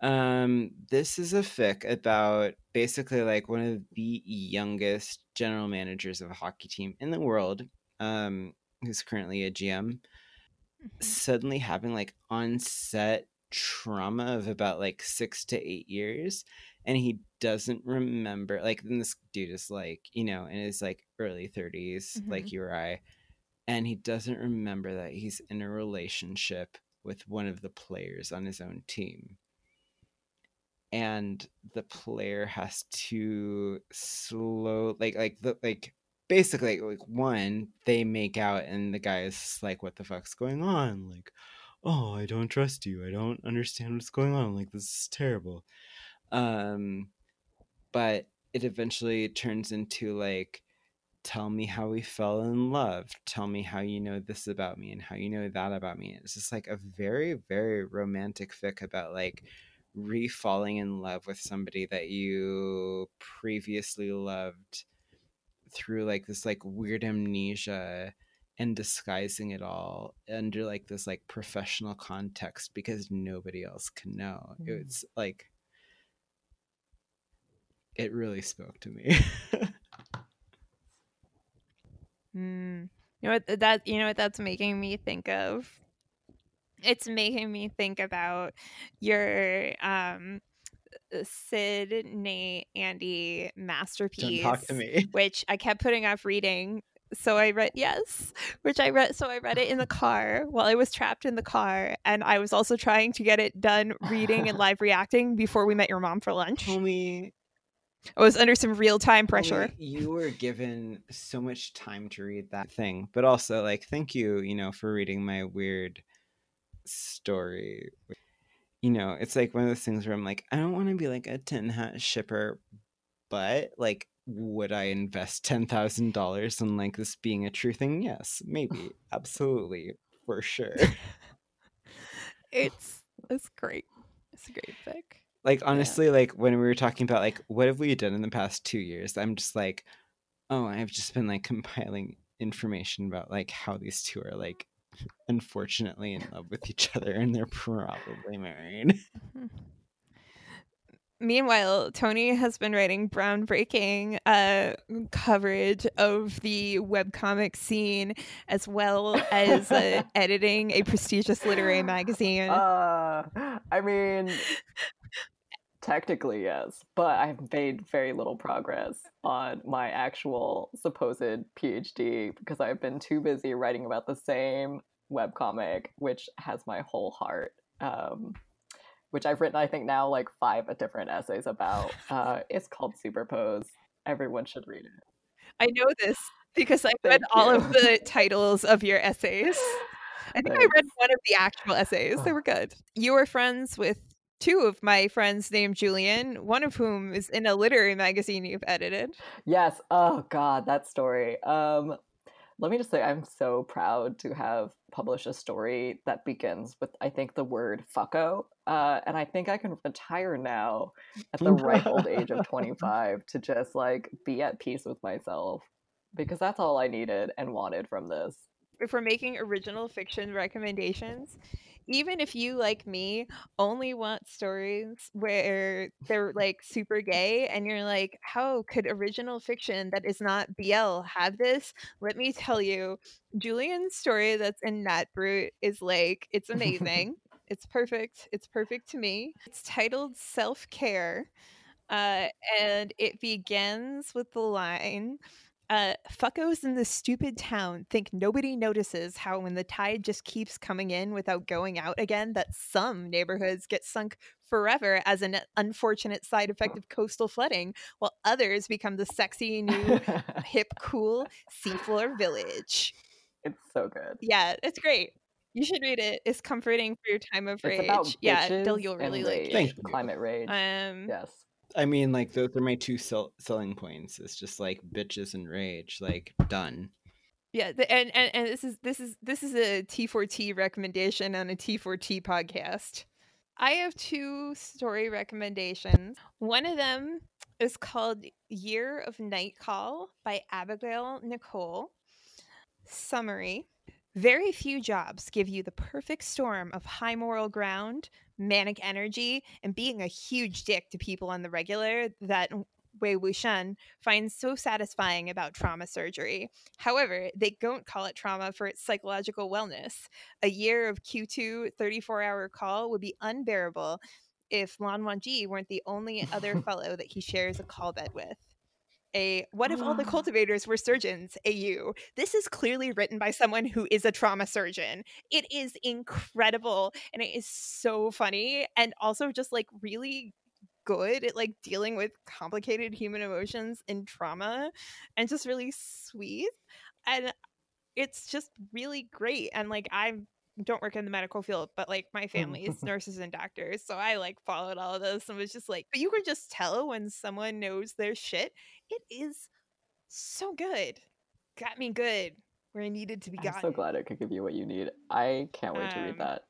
Um, this is a fic about basically like one of the youngest general managers of a hockey team in the world, um, who's currently a GM, suddenly having like onset trauma of about like six to eight years, and he doesn't remember. Like, then this dude is like, you know, in his like early 30s, like Mhm. you or I, and he doesn't remember that he's in a relationship with one of the players on his own team and the player has to slow like like the like basically like one they make out and the guy is like what the fuck's going on? Like oh i don't trust you. I don't understand what's going on. Like this is terrible. Um but it eventually turns into like tell me how we fell in love. Tell me how you know this about me and how you know that about me. It's just like a very very romantic fic about like re-falling in love with somebody that you previously loved through like this like weird amnesia and disguising it all under like this like professional context because nobody else can know Mm. it's like it really spoke to me Mm. You know what that you know what that's making me think of? It's making me think about your um Uh, Sid, Nate, Andy don't masterpiece. talk to me Which I kept putting off reading. So I read yes, which I read so I read it in the car while I was trapped in the car and I was also trying to get it done reading and live reacting before we met your mom for lunch. homie I was under some real-time pressure. Homie, you were given so much time to read that thing, but also like thank you, you know, for reading my weird story. You know, it's like one of those things where I'm like, I don't want to be like a tin hat shipper, but like, would I invest ten thousand dollars in like this being a true thing? Yes, maybe, absolutely, for sure. It's it's great. It's a great pick. like honestly like when we were talking about like what have we done in the past two years i'm just like oh i've just been like compiling information about like how these two are like unfortunately in love with each other and they're probably married Meanwhile, Tony has been writing groundbreaking uh, coverage of the webcomic scene as well as uh, editing a prestigious literary magazine. Uh, I mean, technically yes, but I've made very little progress on my actual supposed PhD because I've been too busy writing about the same webcomic, which has my whole heart. Um, which I've written, I think now like five different essays about. Uh, it's called Superpose. Everyone should read it. I know this because I read all of the titles of your essays. I think I read one of the actual essays. They were good. You were friends with two of my friends named Julian, one of whom is in a literary magazine you've edited. Yes. Oh God, that story. Um, let me just say, I'm so proud to have published a story that begins with, I think, the word "fucko," uh, and I think I can retire now at the ripe old age of 25 to just like be at peace with myself because that's all I needed and wanted from this. if we're making original fiction recommendations, even if you like me only want stories where they're like super gay and you're like, how could original fiction that is not BL have this? Let me tell you, Julian's story that's in Nat Brut is like, it's amazing. it's perfect. It's perfect to me. It's titled Self Care. Uh, and it begins with the line uh, fuckos in this stupid town think nobody notices how when the tide just keeps coming in without going out again that some neighborhoods get sunk forever as an unfortunate side effect of coastal flooding while others become the sexy new hip cool seafloor village It's so good. Yeah, it's great. You should read it. It's comforting for your time of rage. It's about yeah, bitches Bill, you'll and really like it. Climate rage. Um, yes. I mean, like those are my two sell- selling points. It's just like bitches and rage. Like done. Yeah, the, and, and and this is this is this is a T4T recommendation on a T4T podcast. I have two story recommendations. One of them is called Year of Night Call by Abigail Nicole. Summary Very few jobs give you the perfect storm of high moral ground, manic energy, and being a huge dick to people on the regular that Wei Wuxian finds so satisfying about trauma surgery. However, they don't call it trauma for its psychological wellness. A year of Q2 34 hour call would be unbearable if Lan Wangji weren't the only other fellow that he shares a call bed with. A what if all the ah. cultivators were surgeons? AU. This is clearly written by someone who is a trauma surgeon. It is incredible and it is so funny and also just like really good at like dealing with complicated human emotions and trauma and just really sweet and it's just really great and like i don't work in the medical field but like my family is nurses and doctors so i like followed all of this and was just like but you can just tell when someone knows their shit it is so good. Got me good where i needed to be I'm so glad it could give you what you need. I can't wait to Um, read that.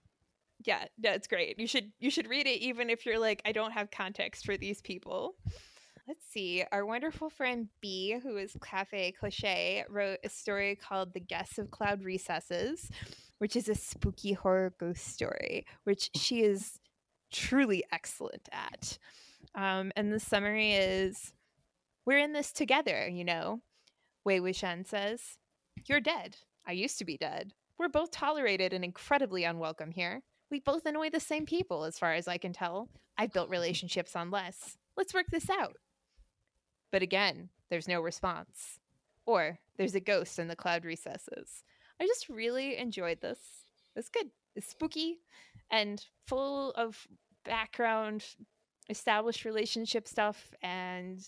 yeah that's great. You should you should read it even if you're like i don't have context for these people let's see our wonderful friend b who is cafe cliche wrote a story called the guests of cloud recesses which is a spooky horror ghost story which she is truly excellent at um, and the summary is we're in this together you know wei wuxian says you're dead i used to be dead we're both tolerated and incredibly unwelcome here we both annoy the same people, as far as I can tell. I've built relationships on less. Let's work this out. But again, there's no response. Or there's a ghost in the cloud recesses. I just really enjoyed this. It's good. It's spooky and full of background, established relationship stuff, and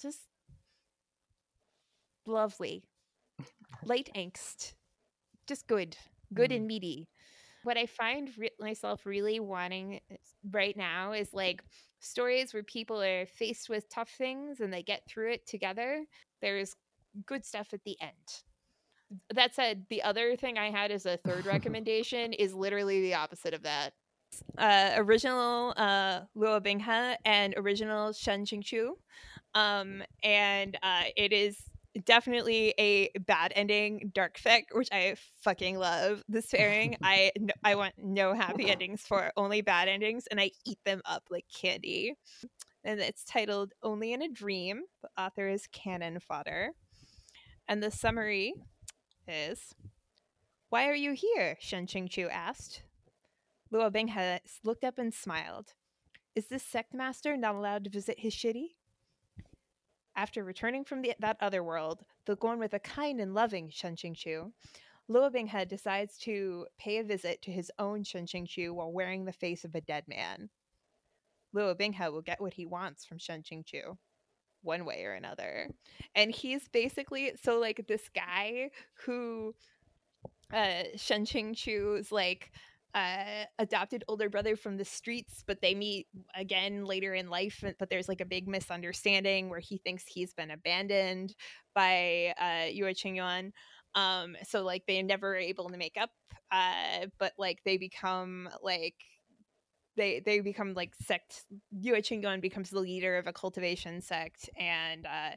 just lovely. Light angst. Just good. Good and mm-hmm. meaty what I find re- myself really wanting right now is like stories where people are faced with tough things and they get through it together. There's good stuff at the end. That said, the other thing I had as a third recommendation is literally the opposite of that. Uh, original uh, Luo Binghe and original Shen Qingqiu. Um, and uh, it is definitely a bad ending dark fic which i fucking love this pairing I want no happy endings for only bad endings and i eat them up like candy. And it's titled only in a dream. The author is cannon fodder. And the summary is why are you here? Shen qingqiu asked. Luo binghe looked up and smiled. Is this sect master not allowed to visit his shitty after returning from the, that other world, though gone with a kind and loving Shen Qingqiu, Luo Binghe decides to pay a visit to his own Shen Qingqiu while wearing the face of a dead man. Luo Binghe will get what he wants from Shen Qingqiu, one way or another. And he's basically so like this guy who uh Shen Qingqiu's like uh, adopted older brother from the streets, but they meet again later in life. But there's like a big misunderstanding where he thinks he's been abandoned by uh, Yue Qingyuan. Um, so like they never able to make up, uh, but like they become like they they become like sect. Yue Qingyuan becomes the leader of a cultivation sect, and uh,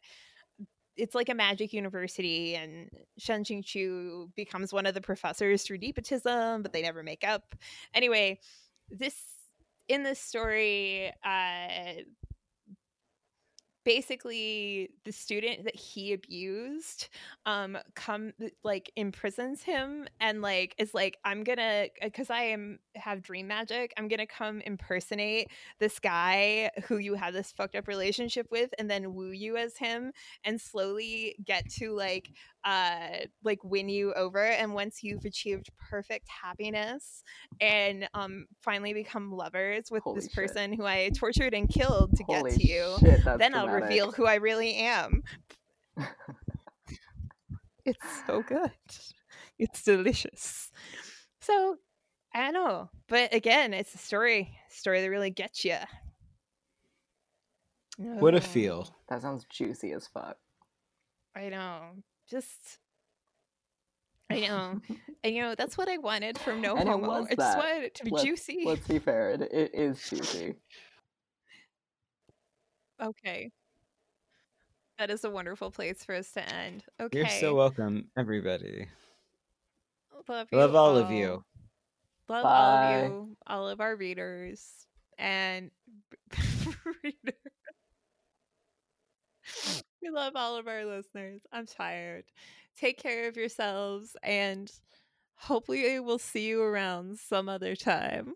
it's like a magic university and Shen Qingqiu becomes one of the professors through nepotism, but they never make up. Anyway, this in this story, uh basically the student that he abused um come like imprisons him and like is like i'm gonna because i am have dream magic i'm gonna come impersonate this guy who you have this fucked up relationship with and then woo you as him and slowly get to like uh like win you over and once you've achieved perfect happiness and um finally become lovers with Holy this shit. person who i tortured and killed to Holy get to you shit, that's then I'll reveal who I really am. it's so good. It's delicious. So I don't know, but again, it's a story, story that really gets you. What a feel. That sounds juicy as fuck. I know. Just I know. and you know, that's what I wanted from No And Homo. I just wanted it to be Let's- juicy. Let's be fair. It, it is juicy. Okay. That is a wonderful place for us to end. Okay. You're so welcome, everybody. Love, you. Love you all of you. Love all of you, all of our readers and reader. We love all of our listeners. I'm tired. Take care of yourselves and hopefully we'll see you around some other time.